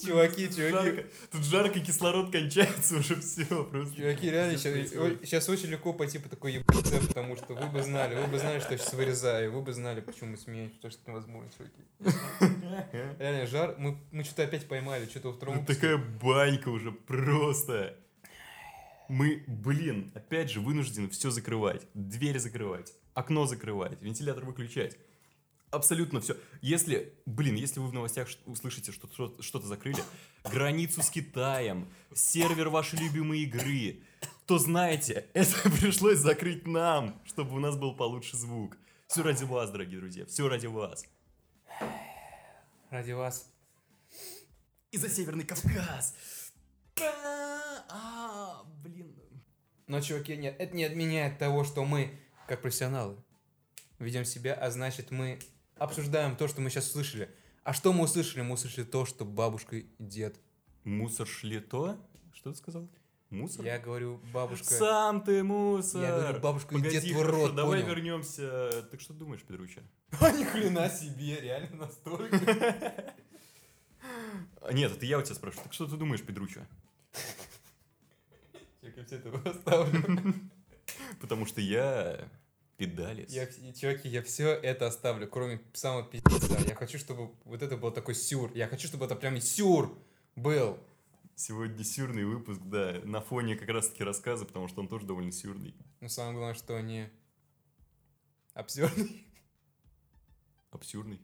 Чуваки, чуваки, Жарко. Тут жарко, кислород кончается уже все просто. чуваки, реально сейчас, сейчас очень легко пойти по такой ебаце, потому что вы бы знали, вы бы знали, что я сейчас вырезаю, вы бы знали, почему смеюсь, потому что это невозможно, чуваки. Реально, жар, мы, мы что-то опять поймали, что-то во втором Тут выпуске. такая банька уже просто. Мы, блин, опять же вынуждены все закрывать. Дверь закрывать, окно закрывать, вентилятор выключать. Абсолютно все. Если, блин, если вы в новостях услышите, что что- что-то закрыли, границу с Китаем, сервер вашей любимой игры, то знаете, это пришлось закрыть нам, чтобы у нас был получше звук. Все ради вас, дорогие друзья, все ради вас. Ради вас. И за Северный Кавказ. А, блин. Но, чуваки, нет, это не отменяет того, что мы, как профессионалы, ведем себя, а значит, мы обсуждаем то, что мы сейчас услышали. А что мы услышали? Мы услышали то, что бабушка и дед. Мусор шли то? Что ты сказал? Мусор? Я говорю, бабушка... Сам ты мусор! Я говорю, бабушка и Погоди, дед хорошо, рот, давай понял? вернемся. Так что думаешь, Петруча? А ни хрена себе, реально настолько. Нет, это я у тебя спрашиваю. Так что ты думаешь, Педручо? Я все это оставлю. Потому что я педалец. Я, чуваки, я все это оставлю, кроме самого пиздеца. Я хочу, чтобы вот это был такой сюр. Я хочу, чтобы это прям сюр был. Сегодня сюрный выпуск, да, на фоне как раз-таки рассказа, потому что он тоже довольно сюрный. Но самое главное, что они абсурдные. Абсурдный.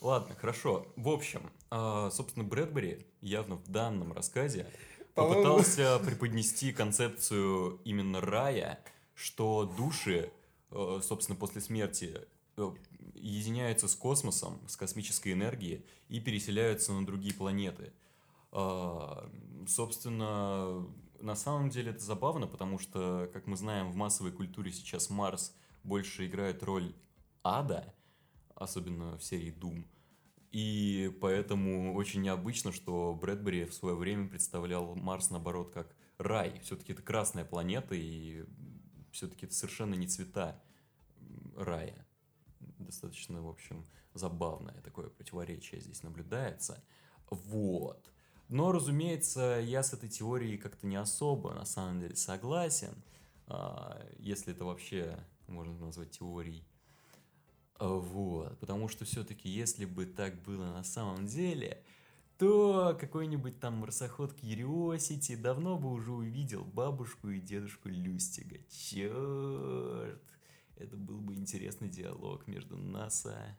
Ладно, хорошо. В общем, а, собственно, Брэдбери явно в данном рассказе попытался преподнести концепцию именно рая, что души, э, собственно, после смерти э, единяются с космосом, с космической энергией и переселяются на другие планеты. А, Собственно, на самом деле это забавно, потому что, как мы знаем, в массовой культуре сейчас Марс больше играет роль ада, особенно в серии Doom. И поэтому очень необычно, что Брэдбери в свое время представлял Марс, наоборот, как рай. Все-таки это красная планета, и все-таки это совершенно не цвета рая. Достаточно, в общем, забавное такое противоречие здесь наблюдается. Вот. Но, разумеется, я с этой теорией как-то не особо, на самом деле, согласен, а, если это вообще можно назвать теорией. А, Вот, потому что все-таки, если бы так было на самом деле, то какой-нибудь там марсоход Curiosity давно бы уже увидел бабушку и дедушку Люстига. Черт! Это был бы интересный диалог между НАСА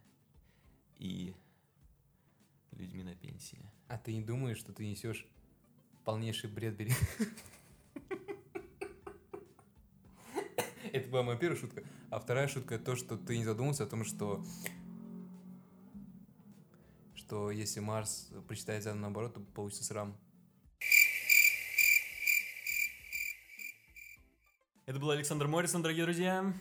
и людьми на пенсии. А ты не думаешь, что ты несешь полнейший Брэдбери? Это была моя первая шутка. А вторая шутка то, что ты не задумался о том, что что если Марс прочитает задом наоборот, то получится срам. Это был Александр Моррисон, дорогие друзья.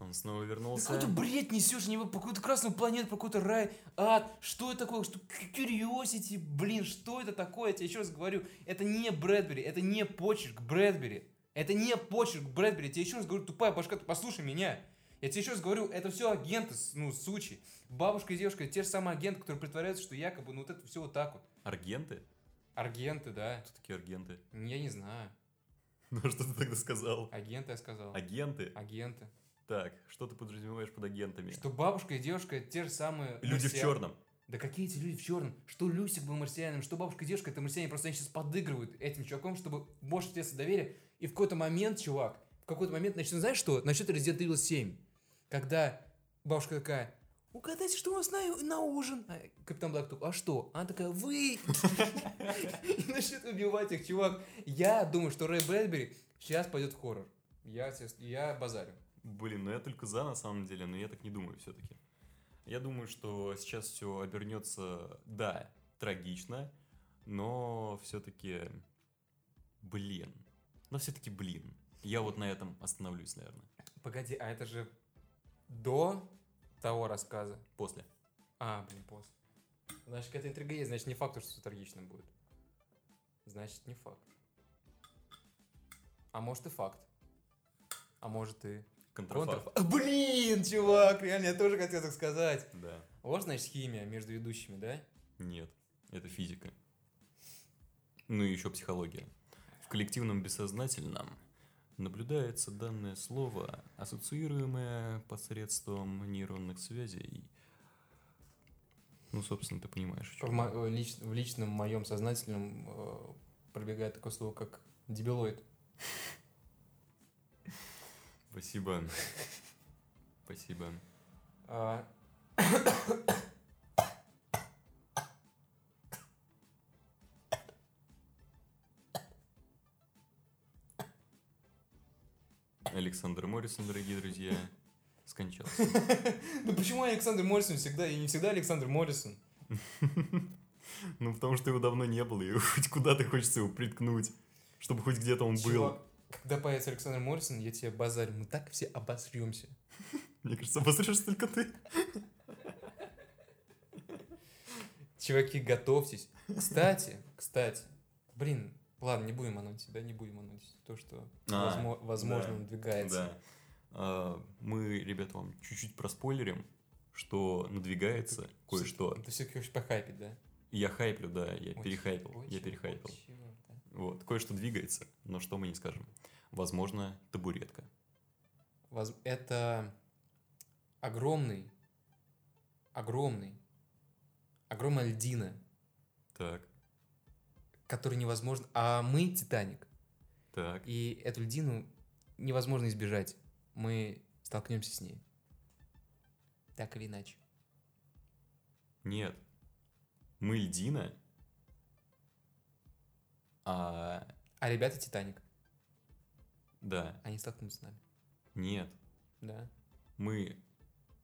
Он снова вернулся. Какой-то бред несешь, не по какую-то красную планету, по какой-то рай, ад. Что это такое? Что Curiosity, блин, что это такое? Я тебе еще раз говорю, это не Брэдбери, это не почерк Брэдбери. Это не почерк Брэдбери. Я тебе еще раз говорю, тупая башка, ты послушай меня. Я тебе еще раз говорю, это все агенты, ну, сучи. Бабушка и девушка, те же самые агенты, которые притворяются, что якобы, ну, вот это все вот так вот. Аргенты? Аргенты, да. Кто такие аргенты? Я не знаю. Ну, а что ты тогда сказал? Агенты, я сказал. Агенты? Агенты. Так, что ты подразумеваешь под агентами? Что бабушка и девушка те же самые... Люди в марсиа- черном. Да какие эти люди в черном? Что Люсик был марсианином, что бабушка и девушка это марсиане, просто они сейчас подыгрывают этим чуваком, чтобы больше тесно доверия. И в какой-то момент, чувак, в какой-то момент, значит, ну, знаешь что? Насчет Resident Evil 7. Когда бабушка такая, угадайте, что у нас на, на ужин? А Капитан Блэк такой, а что? Она такая, вы! И начнет убивать их, чувак. Я думаю, что Рэй Брэдбери сейчас пойдет в хоррор. Я, я базарю. Блин, ну я только за на самом деле, но я так не думаю все-таки. Я думаю, что сейчас все обернется, да, трагично, но все-таки, блин, но все-таки, блин. Я вот на этом остановлюсь, наверное, Погоди, а это же до того рассказа? после. А, блин, после. Значит, какая-то интрига есть, значит, не факт, что трагично будет. Значит, не факт. А может и факт. А может и... Контрафакт. А, Блин, чувак, реально, я тоже хотел так сказать. Да. Вот, значит, химия между ведущими, да? Нет, это физика. Ну и еще психология. В коллективном бессознательном наблюдается данное слово, ассоциируемое посредством нейронных связей. Ну, собственно, ты понимаешь, В, мо- лич- в личном моем сознательном э, пробегает такое слово, как дебилоид. Спасибо. Спасибо. Александр Моррисон, дорогие друзья, скончался. Ну почему Александр Моррисон всегда, и не всегда Александр Моррисон? Ну, потому что его давно не было, и хоть куда-то хочется его приткнуть, чтобы хоть где-то он был. Когда появится Александр Моррисон, я тебе базарю, мы так все обосремся. Мне кажется, обосрешь только ты. Чуваки, готовьтесь. Кстати, кстати, блин, ладно, не будем анонсить, да, не будем анонсить то, что А, возмо- возможно да, надвигается. Да. А, Мы, ребята, вам чуть-чуть проспойлерим, что надвигается кое-что. Это все-таки хочешь похайпить, да? Я хайплю, да, я Очень, перехайпил, я очень, перехайпил. очень, да. Вот, кое-что двигается, но что мы не скажем. Возможно, табуретка. Воз- Это огромный, огромный, огромная льдина, Так, который невозможно... А мы Титаник. так. И эту льдину невозможно избежать. Мы столкнемся с ней. Так или иначе. Нет. Мы льдина, а... А ребята Титаник. Да, Они столкнутся с нами. нет. Да. Мы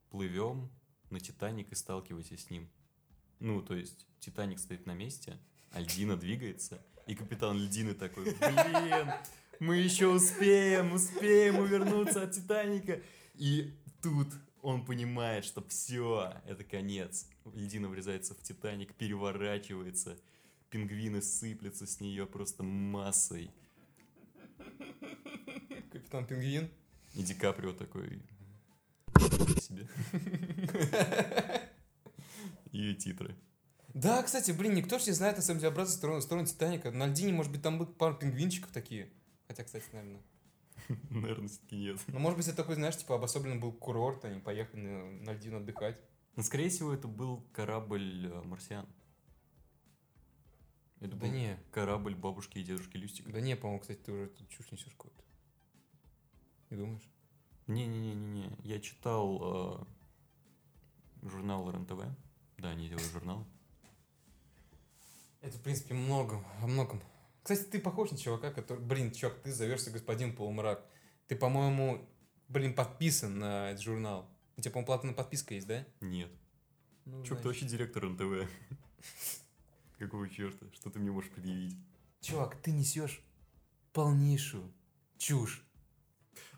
плывем на Титаник и сталкиваемся с ним. Ну, то есть, Титаник стоит на месте, а льдина двигается, и капитан льдины такой, блин, мы еще успеем, успеем увернуться от Титаника. И тут он понимает, что все, это конец. Льдина врезается в Титаник, переворачивается, пингвины сыплются с нее просто массой. Капитан Пингвин. И Ди Каприо такой... себе. И титры. Да, кстати, блин, никто же не знает, на самом деле, обратную сторону, сторону Титаника. На льдине, может быть, там будет пару пингвинчиков такие. Хотя, кстати, наверное. Наверное, все-таки нет. Ну, может быть, это такой, знаешь, типа обособленный был курорт, они поехали на, на льдину отдыхать. Но, скорее всего, это был корабль э, марсиан. Это Да был не. корабль бабушки и дедушки Люстика. Да не, по-моему, кстати, ты уже тут чушь несешь какую-то. Не думаешь? Не-не-не-не-не. Я читал э, журнал РНТВ. Да, они делают журнал. Это, в принципе, многом, о многом. Кстати, ты похож на чувака, который... Блин, чувак, ты зовешься господин Полумрак. Ты, по-моему, блин, подписан на этот журнал. У тебя, по-моему, платная подписка есть, да? Нет. Ну, Чувак, ты вообще директор НТВ. Какого черта? Что ты мне можешь предъявить? Чувак, ты несешь полнейшую чушь.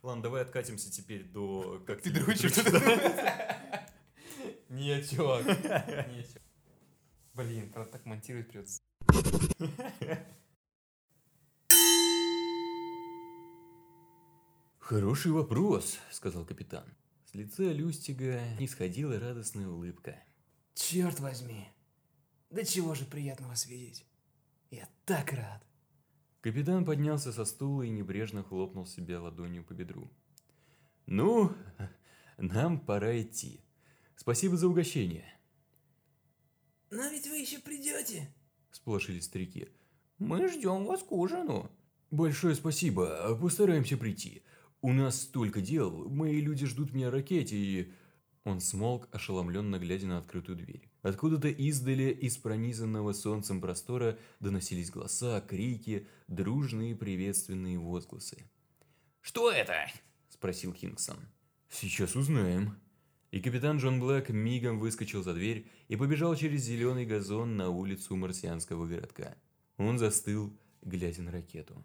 Ладно, давай откатимся теперь до... Как Ты дрочишь? Нет, чувак. Нет, чувак. Блин, правда, так монтировать придется. «Хороший вопрос», — сказал капитан. С лица Люстига не сходила радостная улыбка. Черт возьми. Да чего же приятно вас видеть. Я так рад. Капитан поднялся со стула и небрежно хлопнул себя ладонью по бедру. «Ну, нам пора идти. Спасибо за угощение», Но ведь вы еще придете. — всполошились старики. «Мы ждем вас к ужину». «Большое спасибо. Постараемся прийти. У нас столько дел. Мои люди ждут меня ракете и...» Он смолк, ошеломленно глядя на открытую дверь. Откуда-то издали из пронизанного солнцем простора доносились голоса, крики, дружные приветственные возгласы. «Что это?» — спросил Кингсон. «Сейчас узнаем». И капитан Джон Блэк мигом выскочил за дверь и побежал через зеленый газон на улицу марсианского городка. Он застыл, глядя на ракету.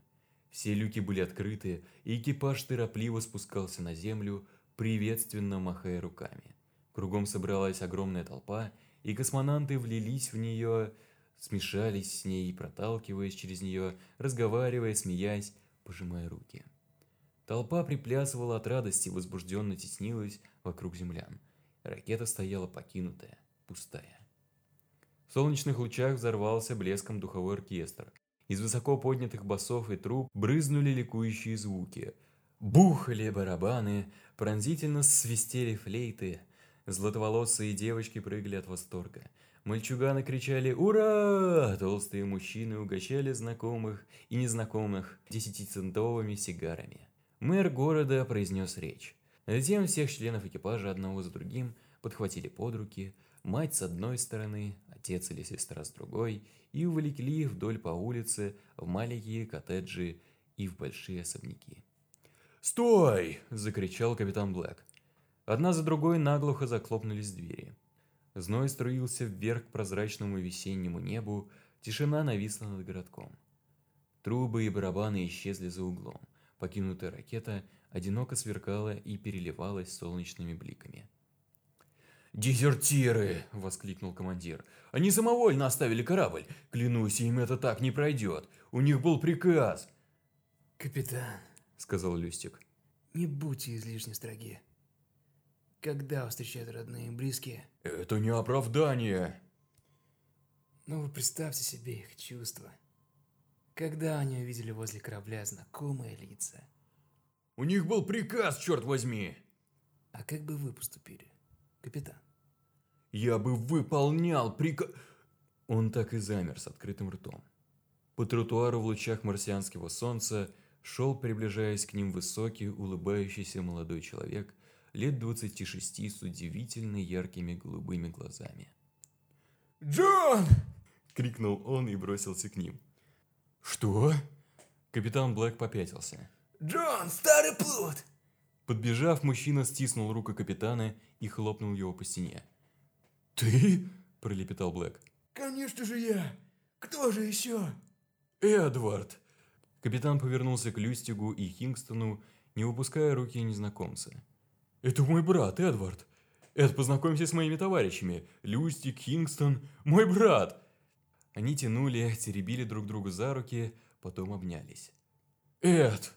Все люки были открыты, и экипаж торопливо спускался на землю, приветственно махая руками. Кругом собралась огромная толпа, и космонавты влились в нее, смешались с ней, проталкиваясь через нее, разговаривая, смеясь, пожимая руки. Толпа приплясывала от радости, возбужденно теснилась вокруг землян. Ракета стояла покинутая, пустая. В солнечных лучах взорвался блеском духовой оркестр. Из высоко поднятых басов и труб брызнули ликующие звуки. Бухали барабаны, пронзительно свистели флейты. Златоволосые девочки прыгали от восторга. Мальчуганы кричали «Ура!», толстые мужчины угощали знакомых и незнакомых десятицентовыми сигарами. Мэр города произнес речь. Затем всех членов экипажа одного за другим подхватили под руки, мать с одной стороны, отец или сестра с другой, и увлекли вдоль по улице в маленькие коттеджи и в большие особняки. «Стой!» – закричал капитан Блэк. Одна за другой наглухо захлопнулись двери. Зной струился вверх к прозрачному весеннему небу, тишина нависла над городком. Трубы и барабаны исчезли за углом. Покинутая ракета одиноко сверкала и переливалась солнечными бликами. «Дезертиры!» – воскликнул командир. «Они самовольно оставили корабль! Клянусь, им это так не пройдет! У них был приказ!» Капитан, – сказал Люстик. не будьте излишне строги. Когда вас встречают родные и близкие, Это не оправдание. ну вы представьте себе их чувства. Когда они увидели возле корабля знакомые лица. У них был приказ, черт возьми. А как бы вы поступили, капитан? Я бы выполнял приказ... Он так и замер с открытым ртом. По тротуару в лучах марсианского солнца шел, приближаясь к ним высокий, улыбающийся молодой человек лет 26 с удивительно яркими голубыми глазами. Джон! — крикнул он и бросился к ним. «Что?» Капитан Блэк попятился. Джон, старый плут! Подбежав, мужчина стиснул руку капитана и хлопнул его по стене. «Ты?» – пролепетал Блэк. Конечно же я! Кто же еще? «Эдвард!» Капитан повернулся к Люстигу и Хингстону, не выпуская руки незнакомца. «Это мой брат, Эдвард! Эд, познакомься с моими товарищами! Люстик, Хингстон, мой брат!» Они тянули, теребили друг друга за руки, потом обнялись. «Эд,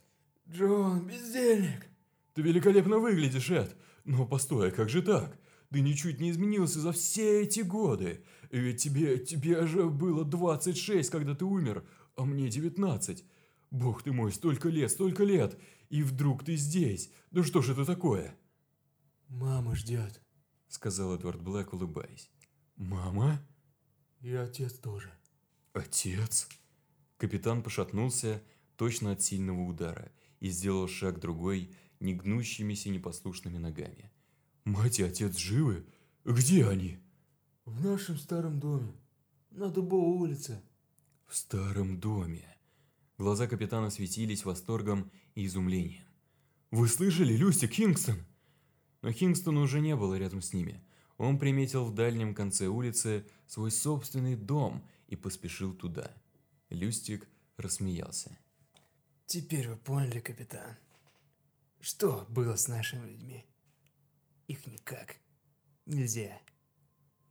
Джон, бездельник! ты великолепно выглядишь, Эд! Но постой, а как же так? Ты ничуть не изменился за все эти годы. Ведь тебе, тебе же было 26, когда ты умер, а мне 19. Бог ты мой, столько лет, столько лет, и вдруг ты здесь. Да что ж это такое?» Мама ждет. Сказал Эдвард Блэк, улыбаясь. «Мама? И отец тоже. Отец?» Капитан пошатнулся точно от сильного удара и сделал шаг другой, негнущимися непослушными ногами. «Мать и отец живы? Где они?» В нашем старом доме. На Дубовой улице. В старом доме. Глаза капитана светились восторгом и изумлением. «Вы слышали, Люси, Кингстон?» Но Кингстона уже не было рядом с ними. Он приметил в дальнем конце улицы свой собственный дом и поспешил туда. Люстик рассмеялся. Теперь вы поняли, капитан. Что было с нашими людьми? Их никак нельзя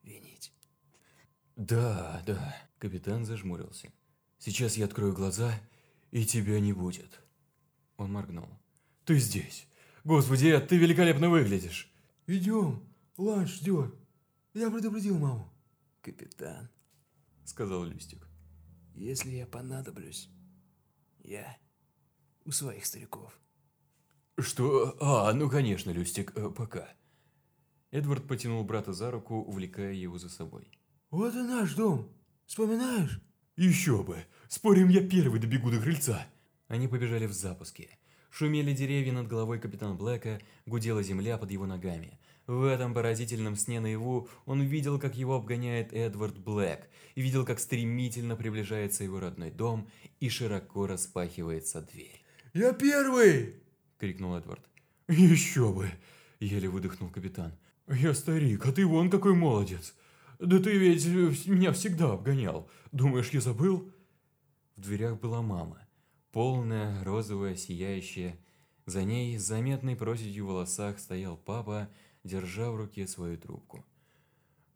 винить. «Да, да», — капитан зажмурился. «Сейчас я открою глаза, и тебя не будет». Он моргнул. «Ты здесь! Господи, Эд, ты великолепно выглядишь!» Идем, ланч ждет. Я предупредил маму. Капитан, — сказал Люстик. если я понадоблюсь, я у своих стариков. «Что? А, ну конечно, Люстик, э, пока». Эдвард потянул брата за руку, увлекая его за собой. Вот и наш дом. Вспоминаешь? «Еще бы! Спорим, я первый добегу до крыльца!» Они побежали в запуске. Шумели деревья над головой капитана Блэка, гудела земля под его ногами. В этом поразительном сне наяву он видел, как его обгоняет Эдвард Блэк, и видел, как стремительно приближается его родной дом, и широко распахивается дверь. Я первый! — крикнул Эдвард. «Еще бы!» — еле выдохнул капитан. «Я старик, а ты вон какой молодец! Да ты ведь меня всегда обгонял. Думаешь, я забыл?» В дверях была мама, полная, розовая, сияющая. За ней, с заметной проседью в волосах, стоял папа, держа в руке свою трубку.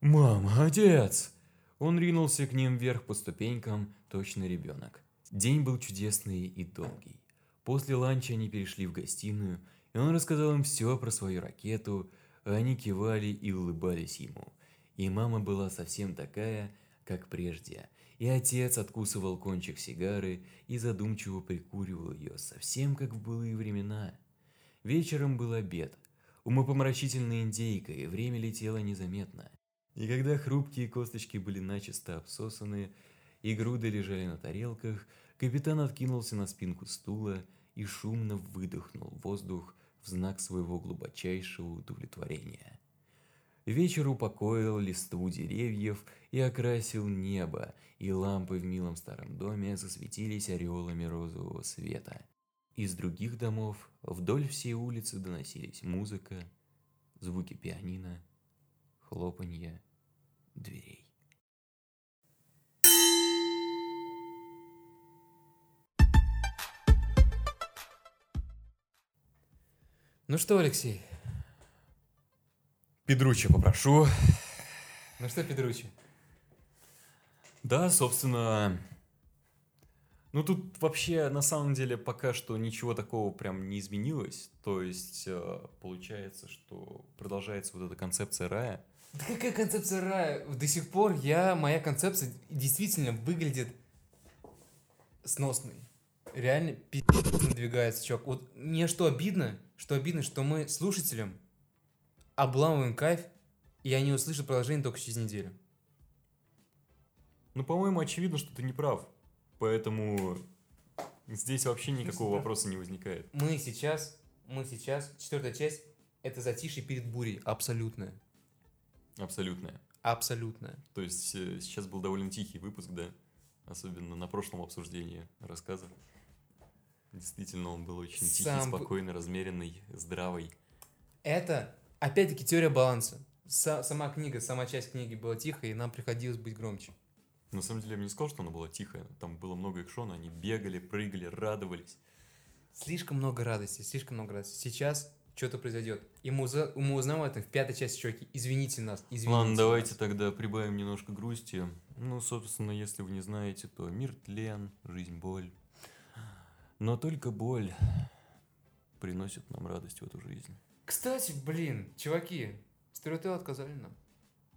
«Мама, отец!» Он ринулся к ним вверх по ступенькам, точно ребенок. День был чудесный и долгий. После ланча они перешли в гостиную, и он рассказал им все про свою ракету, а они кивали и улыбались ему. И мама была совсем такая, как прежде, и отец откусывал кончик сигары и задумчиво прикуривал ее, совсем как в былые времена. Вечером был обед. Умопомрачительная индейка, и время летело незаметно. И когда хрупкие косточки были начисто обсосаны, и груды лежали на тарелках, капитан откинулся на спинку стула и шумно выдохнул воздух в знак своего глубочайшего удовлетворения. Вечер упокоил листву деревьев и окрасил небо, и лампы в милом старом доме засветились ореолами розового света. Из других домов вдоль всей улицы доносились музыка, звуки пианино, хлопанье дверей. Ну что, Алексей? Педруччо попрошу. Ну что, Педручи? Да, собственно, Ну, тут вообще, на самом деле, пока что ничего такого прям не изменилось. То есть, э, получается, что продолжается вот эта концепция рая. Да какая концепция рая? До сих пор я, моя концепция действительно выглядит сносной. Реально пиздец надвигается, чувак. Вот мне что обидно, что обидно, что мы слушателям обламываем кайф, и они услышат продолжение только через неделю. Ну, по-моему, очевидно, что ты не прав. Поэтому здесь вообще никакого да. вопроса не возникает. Мы сейчас, мы сейчас, четвертая часть, это затишье перед бурей. Абсолютная. Абсолютное. Абсолютная. То есть, э, сейчас был довольно тихий выпуск, да? Особенно на прошлом обсуждении рассказа. Действительно, он был очень тихий, Сам спокойный, размеренный, здравый. Это, опять-таки, теория баланса. Са- сама книга, сама часть книги была тихой, и нам приходилось быть громче. На самом деле, я бы не сказал, что она была тихая. Там было много экшона, они бегали, прыгали, радовались. Слишком много радости, слишком много радости. Сейчас что-то произойдет. И мы, узна- мы узнаем об этом в пятой части, чуваки. Извините нас, извините Ладно, давайте нас. тогда прибавим немножко грусти. Ну, собственно, если вы не знаете, то мир тлен, жизнь боль. Но только боль приносит нам радость в эту жизнь. Кстати, блин, чуваки, Storytel отказали нам.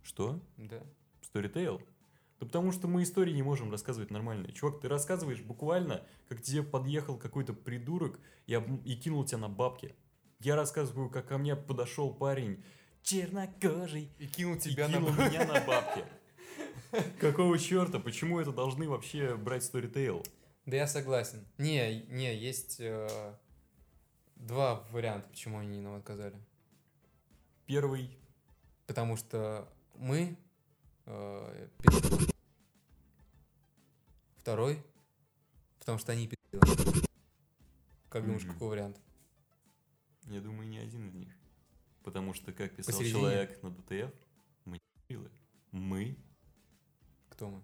Что? Да. Storytale? Да потому что мы истории не можем рассказывать нормально. Чувак, ты рассказываешь буквально, как тебе подъехал какой-то придурок и, об- и кинул тебя на бабки. Я рассказываю, как ко мне подошел парень чернокожий И кинул и тебя кинул на... меня на бабки. Какого черта? Почему это должны вообще брать Storytale? Да я согласен. Не, не, есть э, два варианта, почему они нам отказали. Первый, Потому что мы... э, пи***. Второй. Потому что они пи***ли. Как думаешь, какой вариант? я думаю, не один из них. Потому что, как писал Посередине. человек на ДТФ, мы пи***лы. Мы? Кто мы?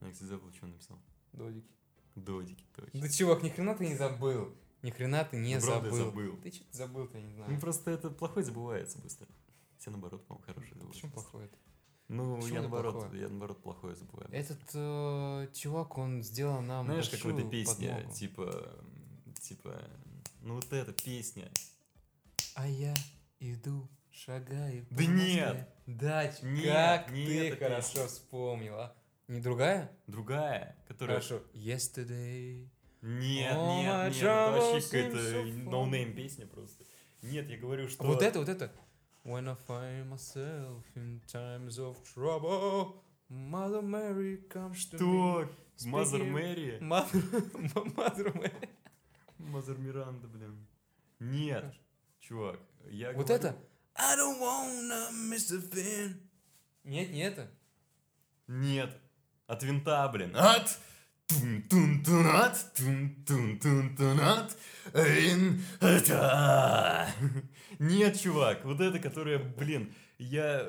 Я, кстати, забыл, что он написал. Додики. Додики, точно. Да чувак, ни хрена ты не забыл. Ни хрена ты не Ну, забыл. забыл. Ты что-то забыл-то, я не знаю. Ну, просто это плохой забывается быстро. Все наоборот, по-моему, хорошие забывают. Почему плохое это? Ну, Почему я наоборот, плохое? я наоборот плохое забываю. Этот э, чувак, он сделал нам Знаешь, как в этой большую песне, подмогу. типа, типа, ну вот эта песня. А я иду, шагаю. Да нет! Да, Нет, как не ты хорошо песня. вспомнил, а? Не другая? Другая, которая... Хорошо. Yesterday. Нет, my нет, нет, это вообще какая-то no name песня просто. Нет, я говорю, что... Вот это, вот это. When I find myself in times of trouble, Mother Mary comes to Что? me. Мазер Speaking- Мэри? Mother, Mother Mary. Мазер Миранда, блин. Нет, Хорошо. чувак, я Вот говорю- это. I don't wanna miss a thing. Нет, не это. Нет. От винта, блин. От тун-тун-тун-от, тун-тун-тун-тун-от, винта. Нет, чувак, вот это, которая, блин, я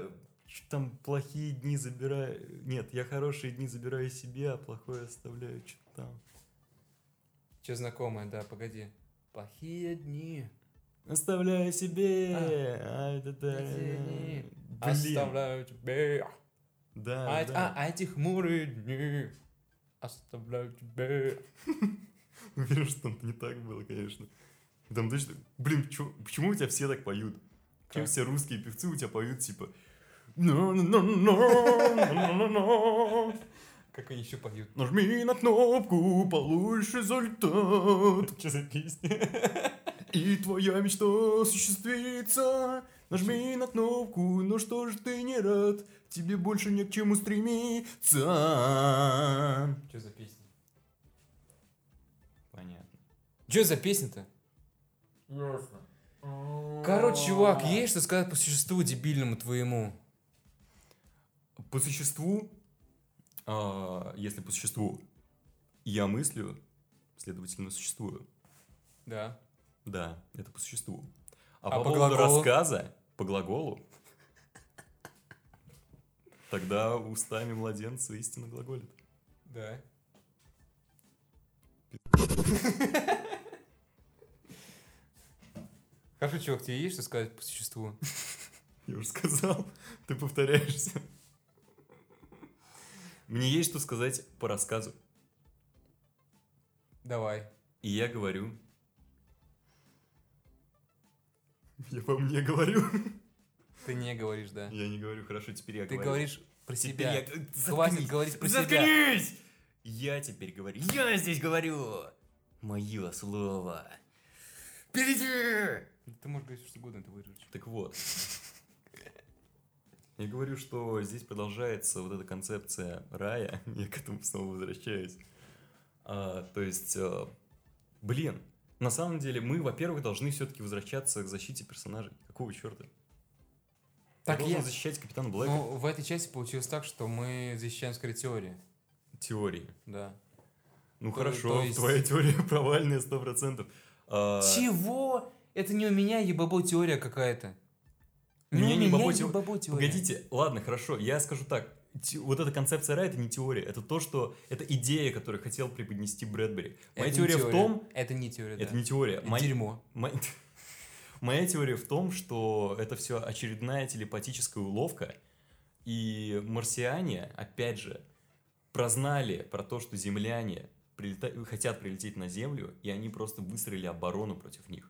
там плохие дни забираю... Нет, я хорошие дни забираю себе, а плохое оставляю что-то там. Че знакомое, да, погоди. Плохие дни. Оставляю себе. А. А, это да. Блин. Оставляю тебе. Да, А, да. а, а эти хмурые дни. Оставляю тебе. Уверен, что там не так было, конечно. Там точно... Блин, чё- почему у тебя все так поют? Как? все русские певцы у тебя поют, типа... Как они еще поют? Нажми на кнопку, получишь результат. Что за песня? И твоя мечта осуществится. Нажми на кнопку, но что ж ты не рад? Тебе больше не к чему стремиться. Что за песня? Понятно. Что за песня-то? Ясно. Короче, чувак, есть что сказать по существу дебильному твоему? По существу, а, если по существу я мыслю, следовательно, существую. Да. Да, это по существу. А, А по, по поводу глаголу? рассказа, по глаголу, тогда устами младенца истина глаголит. Да. Хорошо, чувак, тебе есть что сказать по существу? Я уже сказал, ты повторяешься. Мне есть что сказать по рассказу. Давай. И я говорю... Я по мне говорю. Ты не говоришь, да. Я не говорю, хорошо, теперь я Ты говорю. говоришь про Теперь себя. я- Хватит Заткнись. говорить про себя. Заткнись! Я теперь говорю. Я здесь говорю. Мое слово. Впереди! Ты можешь говорить что угодно, это вырежешь. Так вот. Я говорю, что здесь продолжается вот эта концепция рая. Я к этому снова возвращаюсь. А, то есть, э, блин, на самом деле мы, во-первых, должны все-таки возвращаться к защите персонажей. Какого черта? Так я защищать Капитана Блэка. Ну, в этой части получилось так, что мы защищаем скорее теории. Теории. Да. Ну То- хорошо, то есть- твоя теория провальная сто процентов. А, Чего? Это не у меня ебабо теория какая-то. У меня у не бабо ебабо теория. Погодите, ладно, хорошо, я скажу так. Вот эта концепция рая это не теория, это то, что это идея, которую хотел преподнести Брэдбери. Моя Это не теория в том, Это не теория, это да. не теория, Это моя- дерьмо. Мо- Моя теория в том, что это все очередная телепатическая уловка, и марсиане, опять же, прознали про то, что земляне прилета- хотят прилететь на Землю, и они просто выстроили оборону против них.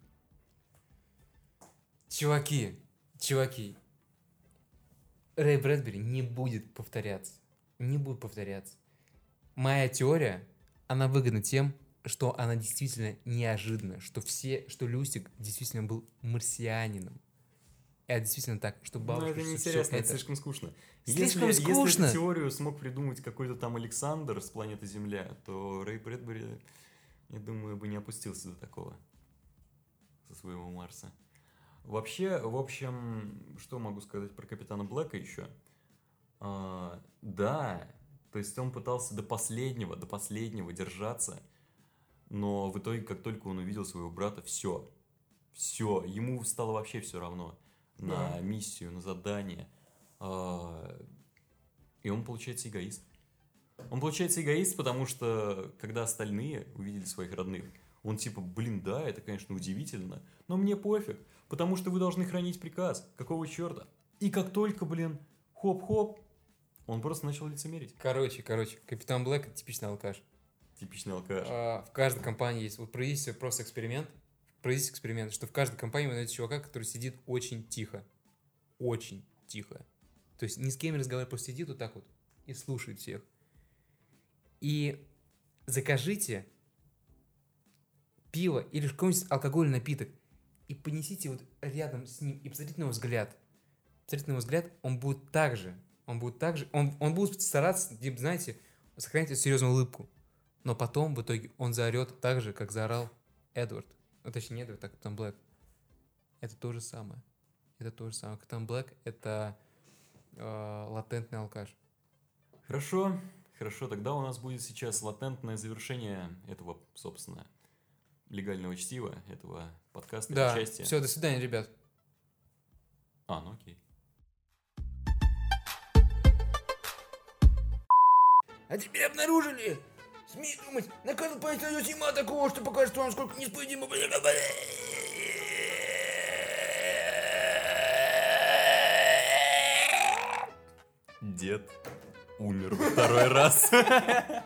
Чуваки, чуваки, Рэй Брэдбери не будет повторяться. Не будет повторяться. Моя теория, она выгодна тем, что она действительно неожиданна, что все, что Люстик действительно был марсианином. Это действительно так, что Ну, бабушка... это всё неинтересно, это это- слишком скучно. Слишком если, скучно. Если эту теорию смог придумать какой-то там Александр с планеты Земля, то Рэй Брэдбери, я думаю, бы не опустился до такого со своего Марса. Вообще, в общем, что могу сказать про Капитана Блэка еще? А, да, то есть он пытался до последнего, до последнего держаться, но в итоге, как только он увидел своего брата, все, все, ему стало вообще все равно на Да. миссию, на задание. А, И он, получается, эгоист. Он, получается, эгоист, потому что, когда остальные увидели своих родных, он типа, блин, да, это, конечно, удивительно, но мне пофиг, потому что вы должны хранить приказ. Какого черта? И как только, блин, хоп-хоп, он просто начал лицемерить. Короче, короче, Капитан Блэк это типичный алкаш. Типичный алкаш. А, в каждой компании есть, вот проведите просто эксперимент, проведите эксперимент, что в каждой компании вы найдете чувака, который сидит очень тихо. Очень тихо. То есть ни с кем не разговаривает, просто сидит вот так вот и слушает всех. И закажите пиво или какой-нибудь алкогольный напиток и понесите вот рядом с ним и посмотрите на его взгляд. Посмотрите на его взгляд, он будет так же, он будет так же, он, он будет стараться, типа, знаете, сохранять эту серьезную улыбку. Но потом, в итоге, он заорет так же, как заорал Эдвард. Ну, точнее, не Эдвард, а Капитан Блэк. Это то же самое. Это то же самое. Капитан Блэк — это э, латентный алкаш. Хорошо, хорошо, тогда у нас будет сейчас латентное завершение этого, собственно, легального чтива, этого подкаста, Да, части. все, до свидания, ребят. А, ну окей. А теперь обнаружили! Смей думать, на каждом пальце найдете ема такого, что покажет вам, сколько неисповедимо... Дед умер во второй раз. Да,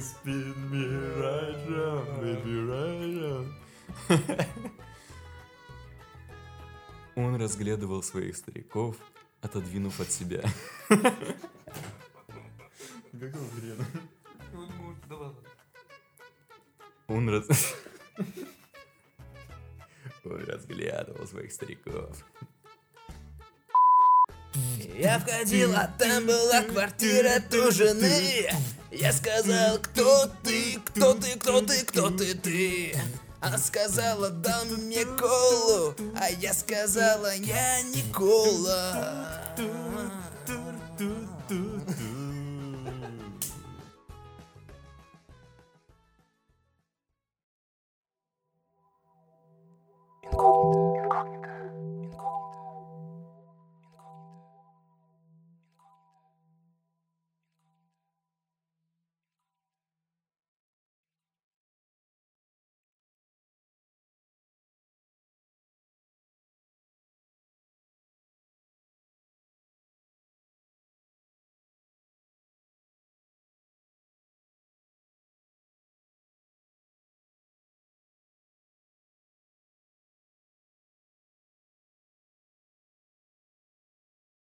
spin me right round, baby, right round. Он разглядывал своих стариков, отодвинув от себя. Какого хрена? Он раз... Он разглядывал своих стариков. Я входил, а там была квартира ту жены. Я сказал, кто ты, кто ты, кто ты, кто ты, ты. Она сказала, дай мне колу, а я сказала, я не кола.